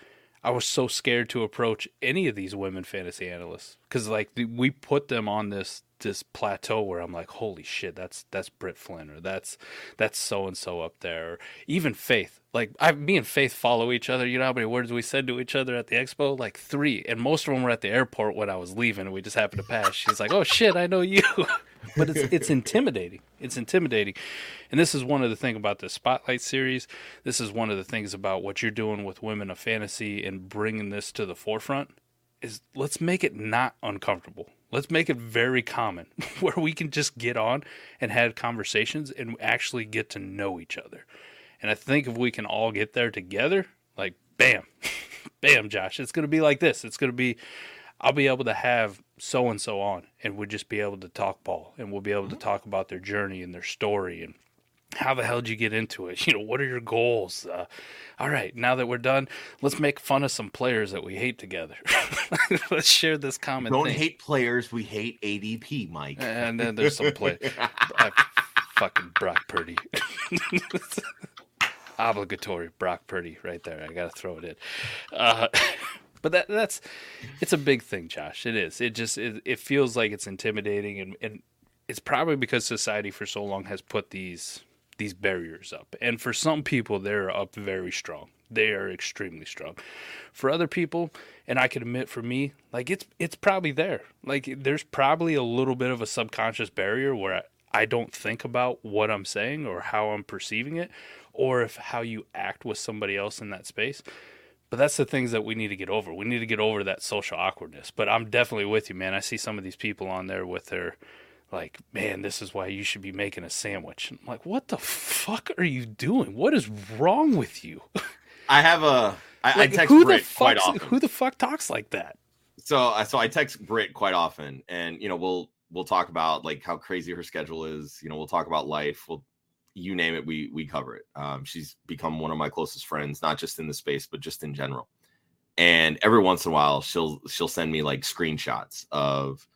I was so scared to approach any of these women fantasy analysts because, like, we put them on this this plateau where I'm like, holy shit, that's that's Britt Flynn or that's that's so and so up there, or even Faith. Like, I, me and Faith follow each other. You know how many words we said to each other at the expo? Like three, and most of them were at the airport when I was leaving, and we just happened to pass. She's like, oh shit, I know you. but it's it's intimidating. It's intimidating, and this is one of the things about the spotlight series. This is one of the things about what you're doing with women of fantasy and bringing this to the forefront. Is let's make it not uncomfortable. Let's make it very common where we can just get on and have conversations and actually get to know each other. And I think if we can all get there together, like bam, bam, Josh, it's going to be like this. It's going to be, I'll be able to have so and so on, and we'll just be able to talk ball, and we'll be able to mm-hmm. talk about their journey and their story, and how the hell did you get into it? You know, what are your goals? Uh, all right, now that we're done, let's make fun of some players that we hate together. let's share this common Don't thing. hate players. We hate ADP, Mike. and then there's some play. uh, fucking Brock Purdy. Obligatory Brock Purdy right there. I gotta throw it in. Uh, but that that's it's a big thing, Josh. It is. It just it, it feels like it's intimidating, and and it's probably because society for so long has put these these barriers up, and for some people they're up very strong. They are extremely strong. For other people, and I can admit for me, like it's it's probably there. Like there's probably a little bit of a subconscious barrier where I, I don't think about what I'm saying or how I'm perceiving it, or if how you act with somebody else in that space. But that's the things that we need to get over. We need to get over that social awkwardness. But I'm definitely with you, man. I see some of these people on there with their like, man, this is why you should be making a sandwich. I'm like, what the fuck are you doing? What is wrong with you? I have a. I, Like, I text who Britt the quite fuck? often. Who the fuck talks like that? so I so I text Britt quite often, and you know we'll we'll talk about like how crazy her schedule is. You know we'll talk about life. We'll you name it, we we cover it. Um, she's become one of my closest friends, not just in the space, but just in general. And every once in a while, she'll she'll send me like screenshots of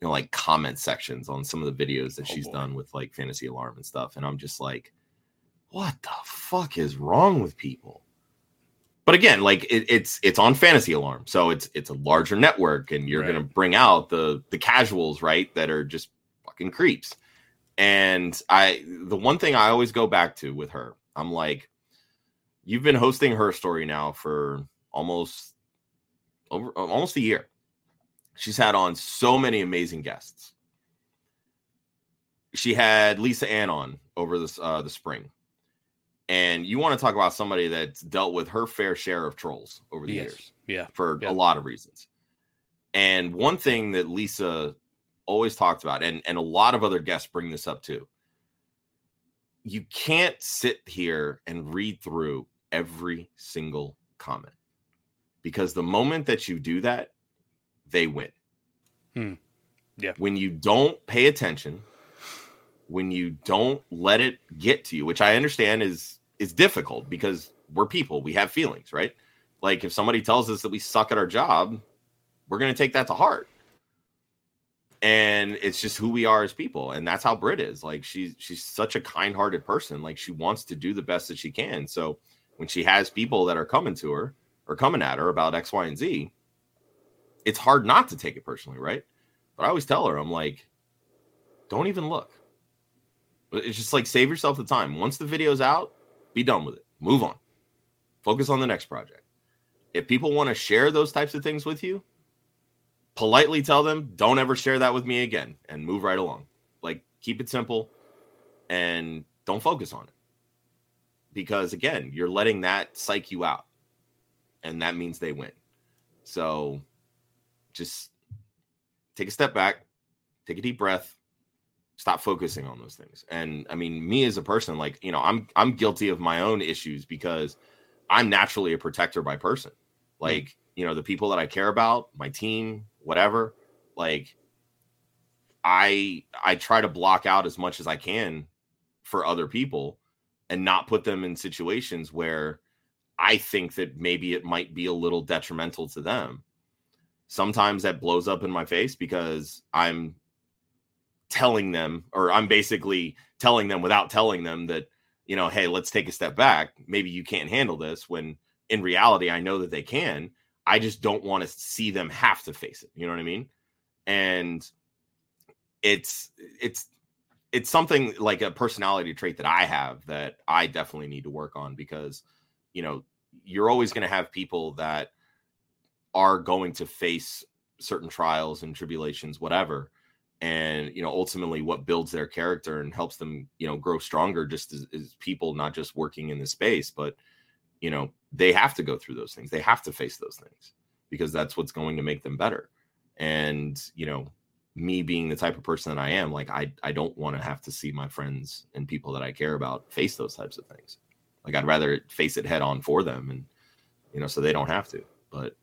you know like comment sections on some of the videos that Oh, she's boy. done with like Fantasy Alarm and stuff. And I'm just like, what the fuck is wrong with people? but again like it, it's it's on fantasy alarm so it's it's a larger network and you're Right. gonna bring out the the casuals right that are just fucking creeps and i the one thing i always go back to with her i'm like you've been hosting her story now for almost over almost a year she's had on so many amazing guests she had lisa ann on over this uh the spring and you want to talk about somebody that's dealt with her fair share of trolls over the Yes. years Yeah. for Yeah. a lot of reasons. And one thing that Lisa always talked about, and, and a lot of other guests bring this up too, you can't sit here and read through every single comment because the moment that you do that, they win. Hmm. Yeah. When you don't pay attention, when you don't let it get to you, which I understand is is difficult because we're people, we have feelings, right? Like if somebody tells us that we suck at our job, we're going to take that to heart. And it's just who we are as people, and that's how Britt is. Like she's she's such a kind-hearted person. Like she wants to do the best that she can. So when she has people that are coming to her or coming at her about X, Y, and Z, it's hard not to take it personally, right? But I always tell her, I'm like, don't even look. It's just like save yourself the time. Once the video's out, be done with it. Move on. Focus on the next project. If people want to share those types of things with you, politely tell them, don't ever share that with me again and move right along. Like keep it simple and don't focus on it. Because again, you're letting that psych you out. And that means they win. So just take a step back, take a deep breath, stop focusing on those things. And I mean, me as a person, like, you know, I'm I'm guilty of my own issues because I'm naturally a protector by person. Hmm. Like, you know, the people that I care about, my team, whatever, like I I try to block out as much as I can for other people and not put them in situations where I think that maybe it might be a little detrimental to them sometimes that blows up in my face because I'm telling them, or I'm basically telling them without telling them that, you know, hey, let's take a step back. Maybe you can't handle this when in reality, I know that they can. I just don't want to see them have to face it. You know what I mean? And it's, it's, it's something like a personality trait that I have that I definitely need to work on because, you know, you're always going to have people that are going to face certain trials and tribulations, whatever. And you know, ultimately, what builds their character and helps them, you know, grow stronger, just as, as people, not just working in the space, but you know, they have to go through those things. They have to face those things because that's what's going to make them better. And you know, me being the type of person that I am, like I I don't want to have to see my friends and people that I care about face those types of things. Like I'd rather face it head on for them and you know, so they don't have to. But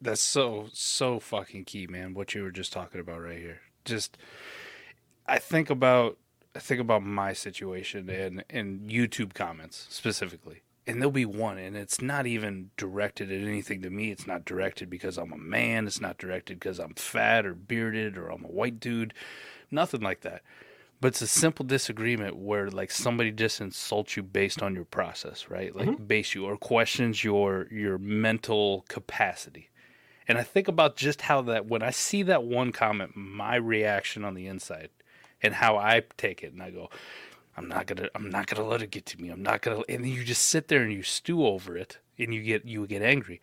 that's so so fucking key, man. What you were just talking about right here. Just I think about I think about my situation and and YouTube comments specifically. And there'll be one and it's not even directed at anything to me. It's not directed because I'm a man, it's not directed because I'm fat or bearded or I'm a white dude. Nothing like that but it's a simple disagreement where like somebody just insults you based on your process right? Like mm-hmm. base you or questions your your mental capacity. And i think about just how that when i see that one comment my reaction on the inside and how i take it and i go i'm not gonna i'm not gonna let it get to me. I'm not gonna and then you just sit there and you stew over it and you get you get angry.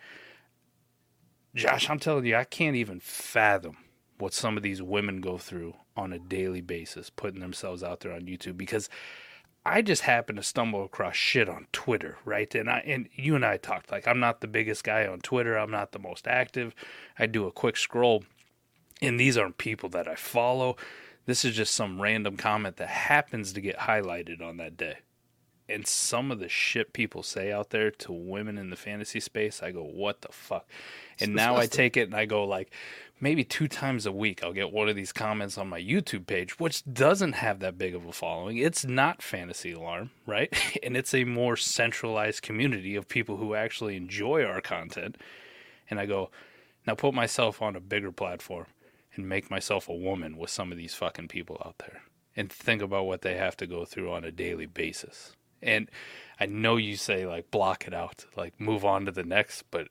Josh i'm telling you i can't even fathom what some of these women go through on a daily basis, putting themselves out there on YouTube because I just happen to stumble across shit on Twitter, right? And I and you and I talked like I'm not the biggest guy on Twitter. I'm not the most active. I do a quick scroll, and these aren't people that I follow. This is just some random comment that happens to get highlighted on that day. And some of the shit people say out there to women in the fantasy space, I go, what the fuck? And now I take it and I go like, maybe two times a week I'll get one of these comments on my YouTube page, which doesn't have that big of a following. It's not Fantasy Alarm, right? and it's a more centralized community of people who actually enjoy our content. And I go, now put myself on a bigger platform and make myself a woman with some of these fucking people out there and think about what they have to go through on a daily basis. And I know you say like block it out, like move on to the next, but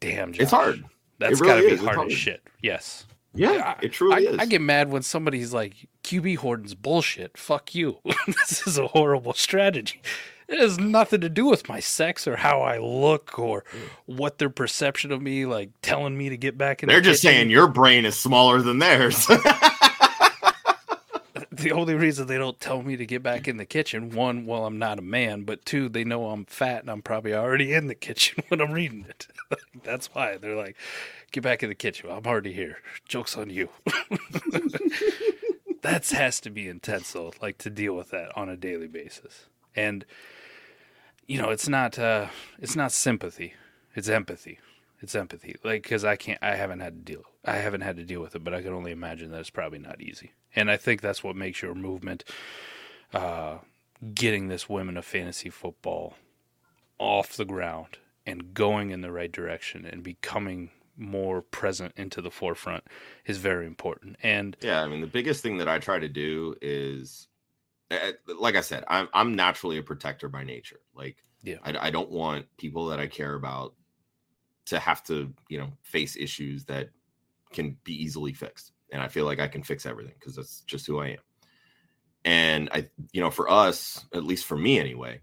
damn, Josh, it's hard that's really gotta be hard, hard as shit. Yes. Yeah, it truly I, is. I get mad when somebody's like, QB hoarding's bullshit. Fuck you. this is a horrible strategy. It has nothing to do with my sex or how I look or what their perception of me, like telling me to get back in. They're the just kitchen. saying your brain is smaller than theirs. the only reason they don't tell me to get back in the kitchen, one, well, I'm not a man, but two, they know I'm fat and I'm probably already in the kitchen when I'm reading it. That's why they're like, get back in the kitchen. I'm already here. Joke's on you. that has to be intense, though, like to deal with that on a daily basis. And, you know, it's not, uh, it's not sympathy, it's empathy. It's empathy. Like, because I can't, I haven't had to deal, I haven't had to deal with it, but I can only imagine that it's probably not easy. And I think that's what makes your movement, uh, getting this women of fantasy football off the ground and going in the right direction and becoming more present into the forefront is very important. And yeah, I mean, the biggest thing that I try to do is, eh, like I said, I'm I'm naturally a protector by nature. Like, yeah, I, I don't want people that I care about to have to, you know, face issues that can be easily fixed. And I feel like I can fix everything because that's just who I am. And I, you know, for us, at least for me anyway,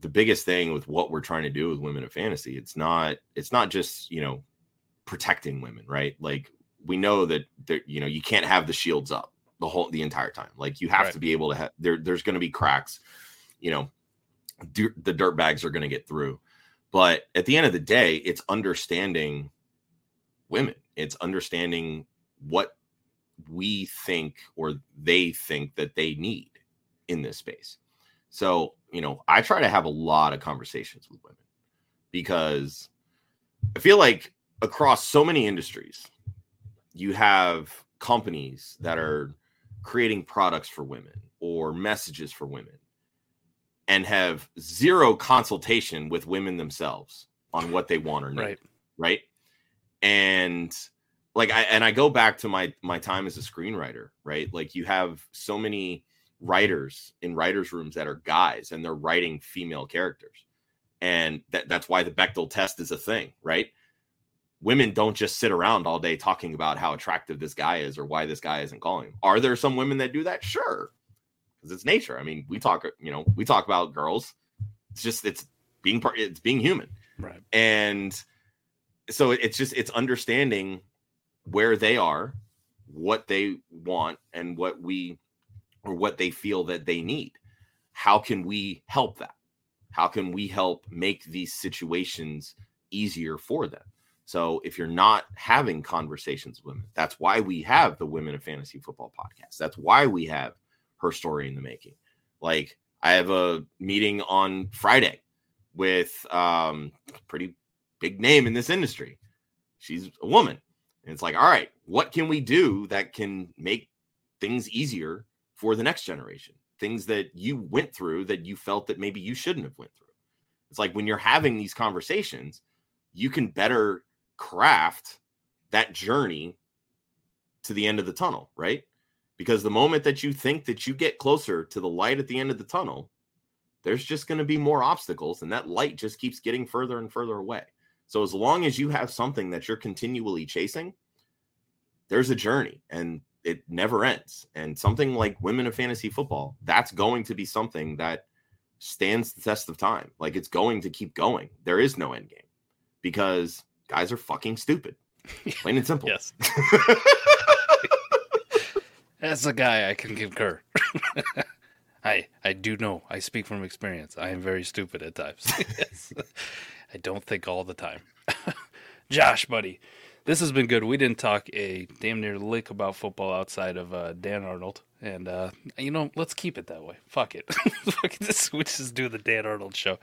the biggest thing with what we're trying to do with women of fantasy, it's not, it's not just, you know, protecting women, right? Like we know that there, you know, you can't have the shields up the whole the entire time. Like you have right. to be able to have there. There's going to be cracks. You know, the dirt bags are going to get through. But at the end of the day, it's understanding women. It's understanding what we think or they think that they need in this space. So, you know, I try to have a lot of conversations with women because I feel like across so many industries, you have companies that are creating products for women or messages for women and have zero consultation with women themselves on what they want or need. Right. Right. And like I and I go back to my my time as a screenwriter, right? Like you have so many writers in writers' rooms that are guys and they're writing female characters. And that, that's why the Bechdel test is a thing, right? women don't just sit around all day talking about how attractive this guy is or why this guy isn't calling. Are there some women that do that? Sure. Because it's nature. I mean, we talk, you know, we talk about girls. It's just it's being part it's being human. Right. And so it's just it's understanding where they are, what they want, and what we or what they feel that they need. How can we help that? How can we help make these situations easier for them? So if you're not having conversations with women, that's why we have the Women of Fantasy Football podcast. That's why we have her story in the making. Like I have a meeting on Friday with um pretty big name in this industry. She's a woman. And it's like, all right, what can we do that can make things easier for the next generation? Things that you went through that you felt that maybe you shouldn't have went through. It's like when you're having these conversations, you can better craft that journey to the end of the tunnel, right? Because the moment that you think that you get closer to the light at the end of the tunnel, there's just going to be more obstacles, and that light just keeps getting further and further away. So, as long as you have something that you're continually chasing, there's a journey and it never ends. And something like women of fantasy football, that's going to be something that stands the test of time. Like it's going to keep going. There is no end game because guys are fucking stupid. Plain and simple. yes. As a guy, I can concur. I I do know. I speak from experience. I am very stupid at times. yes. I don't think all the time. Josh, buddy, this has been good. We didn't talk a damn near lick about football outside of uh, Dan Arnold, and uh, you know, let's keep it that way. Fuck it. Fuck it. we just do the Dan Arnold show.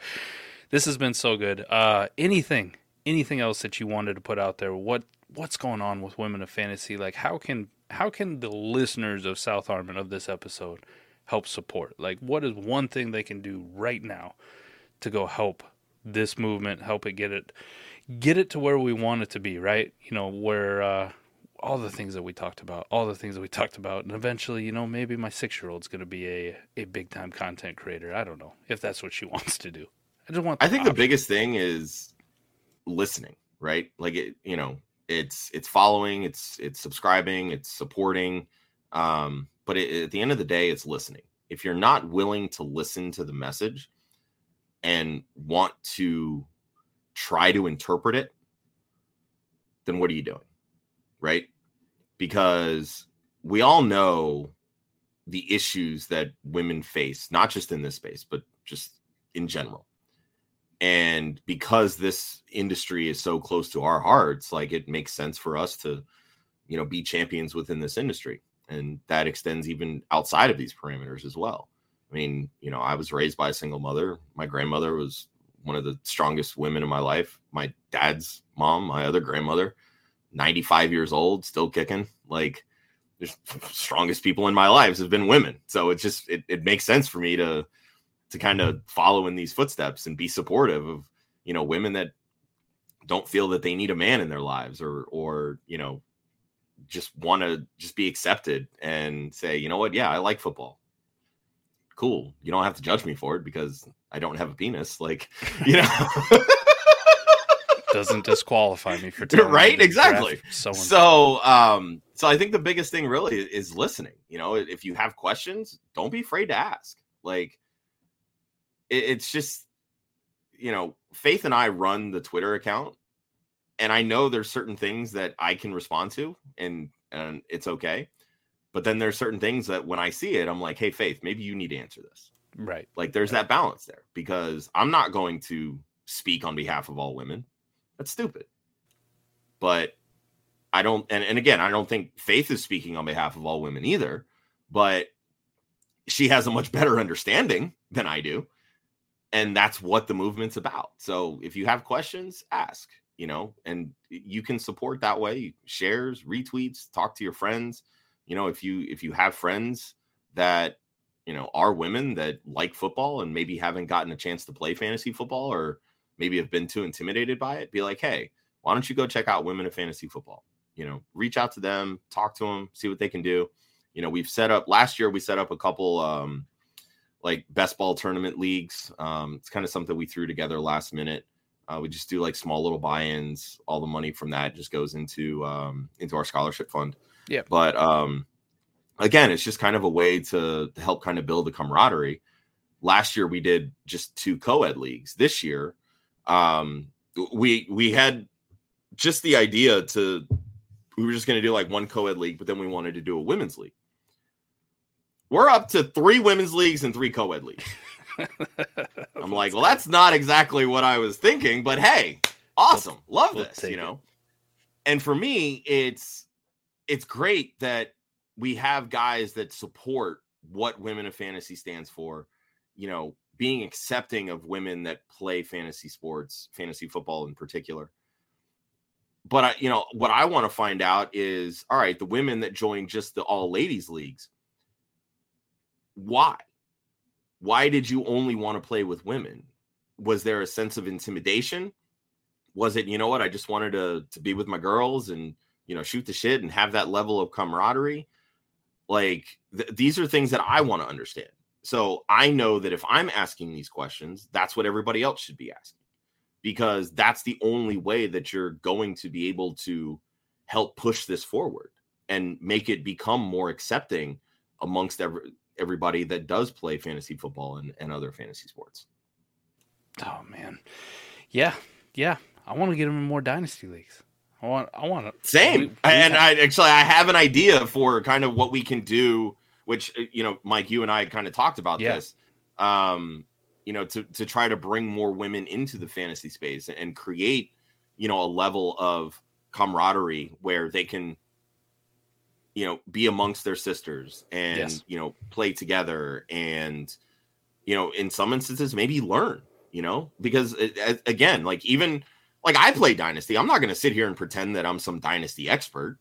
This has been so good. Uh, anything anything else that you wanted to put out there? What what's going on with women of fantasy? Like how can how can the listeners of South Harmon of this episode help support? Like what is one thing they can do right now to go help this movement, help it get it get it to where we want it to be, right? You know, where uh all the things that we talked about, all the things that we talked about, and eventually, you know, maybe my six year old's going to be a a big time content creator. I don't know if that's what she wants to do. I just want. I think option. the biggest thing is listening, right? Like it, you know, it's it's following, it's it's subscribing, it's supporting. Um, but it, at the end of the day, it's listening. If you're not willing to listen to the message and want to try to interpret it, then what are you doing? Right? Because we all know the issues that women face, not just in this space, but just in general. And because this industry is so close to our hearts, like it makes sense for us to, you know, be champions within this industry. And that extends even outside of these parameters as well. I mean, you know, I was raised by a single mother. My grandmother was one of the strongest women in my life. My dad's mom, my other grandmother, 95 years old, still kicking. Like, the strongest people in my lives have been women. So it just it, it makes sense for me to to kind of follow in these footsteps and be supportive of you know women that don't feel that they need a man in their lives or or you know just want to just be accepted and say you know what? Yeah i like football. Cool. You don't have to judge me for it because i don't have a penis like you know? Doesn't disqualify me for right? exactly. so um so i think the biggest thing really is listening you know? If you have questions don't be afraid to ask. Like it, it's just you know faith and i run the twitter account and i know there's certain things that i can respond to and and it's okay but then there's certain things that when i see it i'm like hey faith maybe you need to answer this. Right. Like there's that balance there because i'm not going to speak on behalf of all women. That's stupid. But i don't and, and again i don't think faith is speaking on behalf of all women either but she has a much better understanding than i do and that's what the movement's about. So if you have questions ask you know and you can support that way shares retweets talk to your friends. You know if you if you have friends that you know are women that like football and maybe haven't gotten a chance to play fantasy football or maybe have been too intimidated by it be like hey why don't you go check out women of fantasy football? You know reach out to them talk to them see what they can do. You know we've set up last year we set up a couple um like best ball tournament leagues. Um, it's kind of something we threw together last minute. Uh, we just do like small little buy-ins. All the money from that just goes into um, into our scholarship fund. Yeah. But um, again, it's just kind of a way to, to help kind of build the camaraderie. Last year we did just two co-ed leagues. This year, um, we we had just the idea to we were just going to do like one co-ed league, but then we wanted to do a women's league. We're up to three women's leagues and three co-ed leagues. I'm like, well, that's not exactly what I was thinking, but hey, awesome. Love this, you know. And for me, it's it's great that we have guys that support what women of fantasy stands for, you know, being accepting of women that play fantasy sports, fantasy football in particular. But I, you know, what I want to find out is all right, the women that join just the all ladies leagues, why? Why did you only want to play with women? Was there a sense of intimidation? Was it, you know what, I just wanted to to be with my girls and you know shoot the shit and have that level of camaraderie? Like th- these are things that I want to understand. So I know that if I'm asking these questions, that's what everybody else should be asking because that's the only way that you're going to be able to help push this forward and make it become more accepting amongst every everybody that does play fantasy football and, and other fantasy sports. Oh man. Yeah. Yeah. I want to get them in more dynasty leagues. I want I want to same. We, we and have... I actually I have an idea for kind of what we can do, which uh, you know, Mike, you and I kind of talked about yeah. this. Um, you know, to to try to bring more women into the fantasy space and create, you know, a level of camaraderie where they can you know be amongst their sisters and yes. you know play together and you know in some instances maybe learn you know? Because it, again like even like i play dynasty. I'm not going to sit here and pretend that i'm some dynasty expert.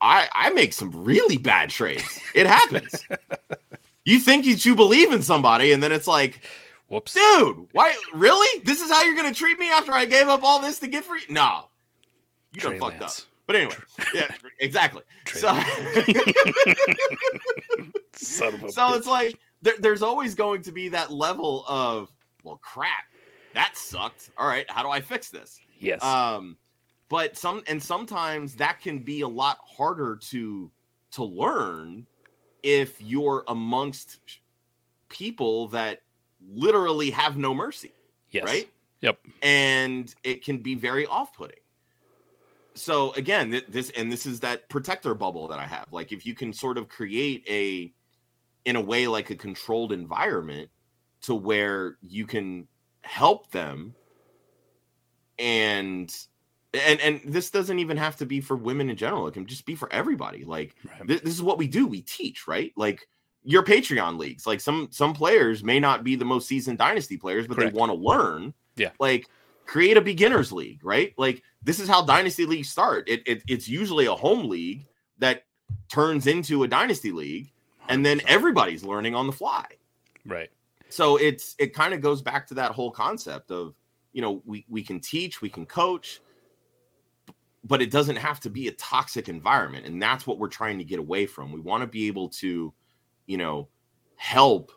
I i make some really bad trades. It happens. You think you, you believe in somebody and then it's like whoops. Dude why really? This is how you're going to treat me after i gave up all this to get free? No. You done fucked up but anyway, yeah, exactly. So, so it's like there, there's always going to be that level of well, crap, that sucked. All right, how do I fix this? Yes. Um, but some and sometimes that can be a lot harder to to learn if you're amongst people that literally have no mercy. Yes. Right. Yep. And it can be very off-putting so again this and this is that protector bubble that i have like if you can sort of create a in a way like a controlled environment to where you can help them and and and this doesn't even have to be for women in general it can just be for everybody like Right. th- this is what we do we teach right like your patreon leagues like some some players may not be the most seasoned dynasty players but Correct. they want to learn Yeah. like create a beginners league right like this is how dynasty leagues start. It, it it's usually a home league that turns into a dynasty league and then everybody's learning on the fly. Right. so it's it kind of goes back to that whole concept of you know we we can teach we can coach but it doesn't have to be a toxic environment and that's what we're trying to get away from. We want to be able to you know help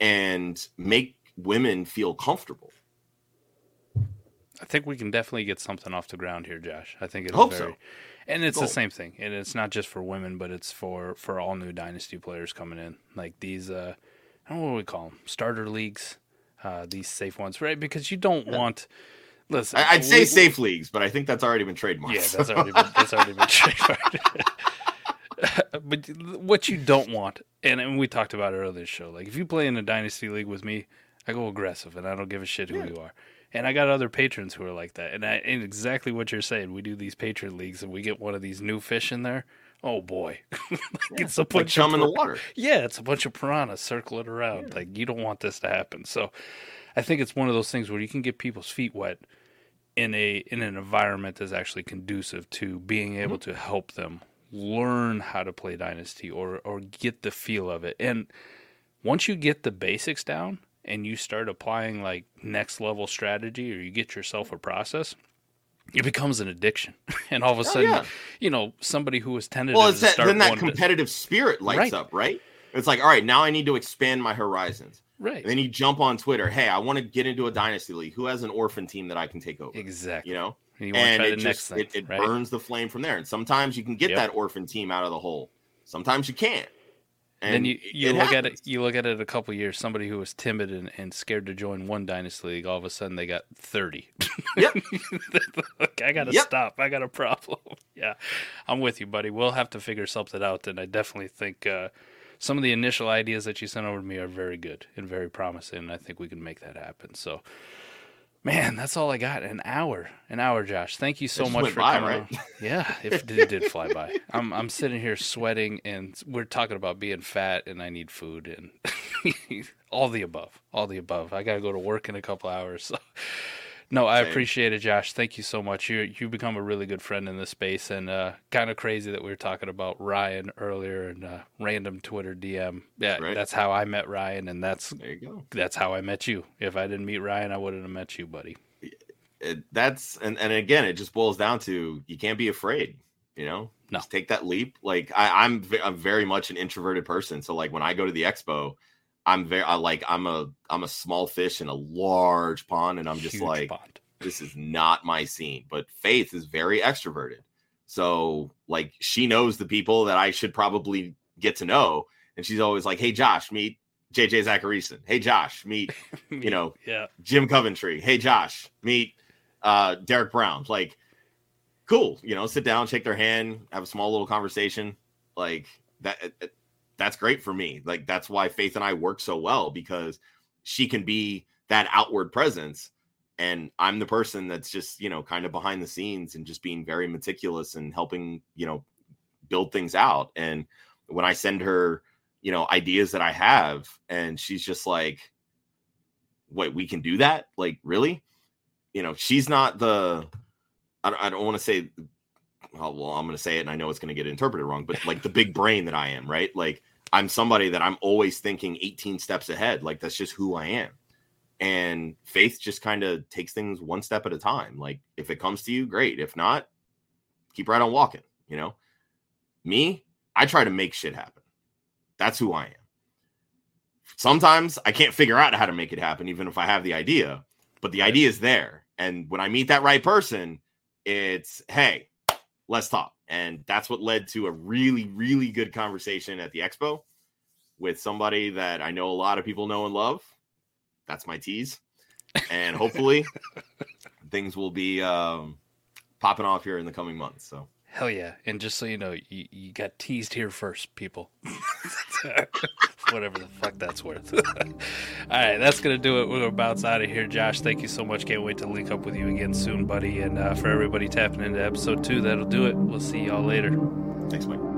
and make women feel comfortable I think we can definitely get something off the ground here, Josh. I think it's Hope very, so. and it's the same thing, and it's not just for women, but it's for for all new dynasty players coming in, like these. uh I don't know what we call them, starter leagues. Uh, these safe ones, right? Because you don't want. Listen, I, i'd say we- safe leagues but i think that's already been trademarked Yeah, that's already been, that's already been trademarked. but what you don't want, and, and we talked about it earlier in the show, like if you play in a dynasty league with me, I go aggressive and I don't give a shit who Yeah. you are. And I got other patrons who are like that. And I and exactly what you're saying. We do these patron leagues and we get one of these new fish in there. Oh boy. like it's a like bunch chum of in the water yeah, it's a bunch of piranhas circling around. Like you don't want this to happen. So I think it's one of those things where you can get people's feet wet in a in an environment that's actually conducive to being able mm-hmm. to help them learn how to play dynasty or or get the feel of it. And once you get the basics down and you start applying like next level strategy or you get yourself a process, it becomes an addiction. And all of a oh, sudden, yeah. you know, somebody who was tentative well it's to that, then that competitive spirit lights Right. up right it's like all right now i need to expand my horizons right. And then you jump on Twitter. Hey, I want to get into a dynasty league. Who has an orphan team that I can take over? Exactly. You know, And you and it the next just thing, it, it right? burns the flame from there. And sometimes you can get Yep. that orphan team out of the hole. Sometimes you can't. And then you, you look at it you look at it a couple years somebody who was timid and, and scared to join one dynasty league all of a sudden they got 30 Yep. Look, i gotta Yep. stop. I got a problem. Yeah. I'm with you buddy. We'll have to figure something out and i definitely think uh, some of the initial ideas that you sent over to me are very good and very promising and i think we can make that happen. So man that's all i got. An hour. An hour josh. Thank you so much for by, coming right? yeah it, it did fly by. I'm i'm sitting here sweating and we're talking about being fat and i need food and all the above all the above. I gotta go to work in a couple hours so no i Same. appreciate it josh thank you so much you you become a really good friend in this space and uh kind of crazy that we were talking about ryan earlier and uh random twitter dm yeah Right. that's how i met ryan and that's There you go. that's how i met you if i didn't meet ryan i wouldn't have met you buddy It, that's and and again, it just boils down to you can't be afraid. You know, No. just take that leap. Like I, I'm, I'm very much an introverted person. So like when I go to the expo, I'm very, I like, I'm a, I'm a small fish in a large pond, and I'm just Huge like, pond. this is not my scene. But Faith is very extroverted. So like she knows the people that I should probably get to know. And she's always like, Hey Josh, meet JJ Zachariason. Hey Josh, meet, you know, yeah Jim Coventry. Hey Josh, meet uh Derek Brown. Like, cool, you know, sit down, shake their hand, have a small little conversation. Like that that's great for me. Like that's why Faith and I work so well because she can be that outward presence and I'm the person that's just, you know, kind of behind the scenes and just being very meticulous and helping, you know, build things out. And when I send her, you know, ideas that I have and she's just like, wait, we can do that? Like, really? You know, she's not the, I don't, I don't want to say, well, well I'm going to say it and I know it's going to get interpreted wrong, but like the big brain that I am, right? Like, I'm somebody that I'm always thinking 18 steps ahead. Like, that's just who I am. And faith just kind of takes things one step at a time. Like, if it comes to you, great. If not, keep right on walking, you know? Me, I try to make shit happen. That's who I am. Sometimes I can't figure out how to make it happen, even if I have the idea, but the idea is there. And when I meet that right person, it's, hey, let's talk. And that's what led to a really, really good conversation at the expo with somebody that I know a lot of people know and love. That's my tease. And hopefully things will be um, popping off here in the coming months. So Hell yeah. And just so you know, you, you got teased here first, people. Whatever the fuck that's worth. All right, that's going to do it. We're about out of here. Josh, thank you so much. Can't wait to link up with you again soon, buddy. And uh, for everybody tapping into episode two, that'll do it. We'll see y'all later. Thanks, Mike.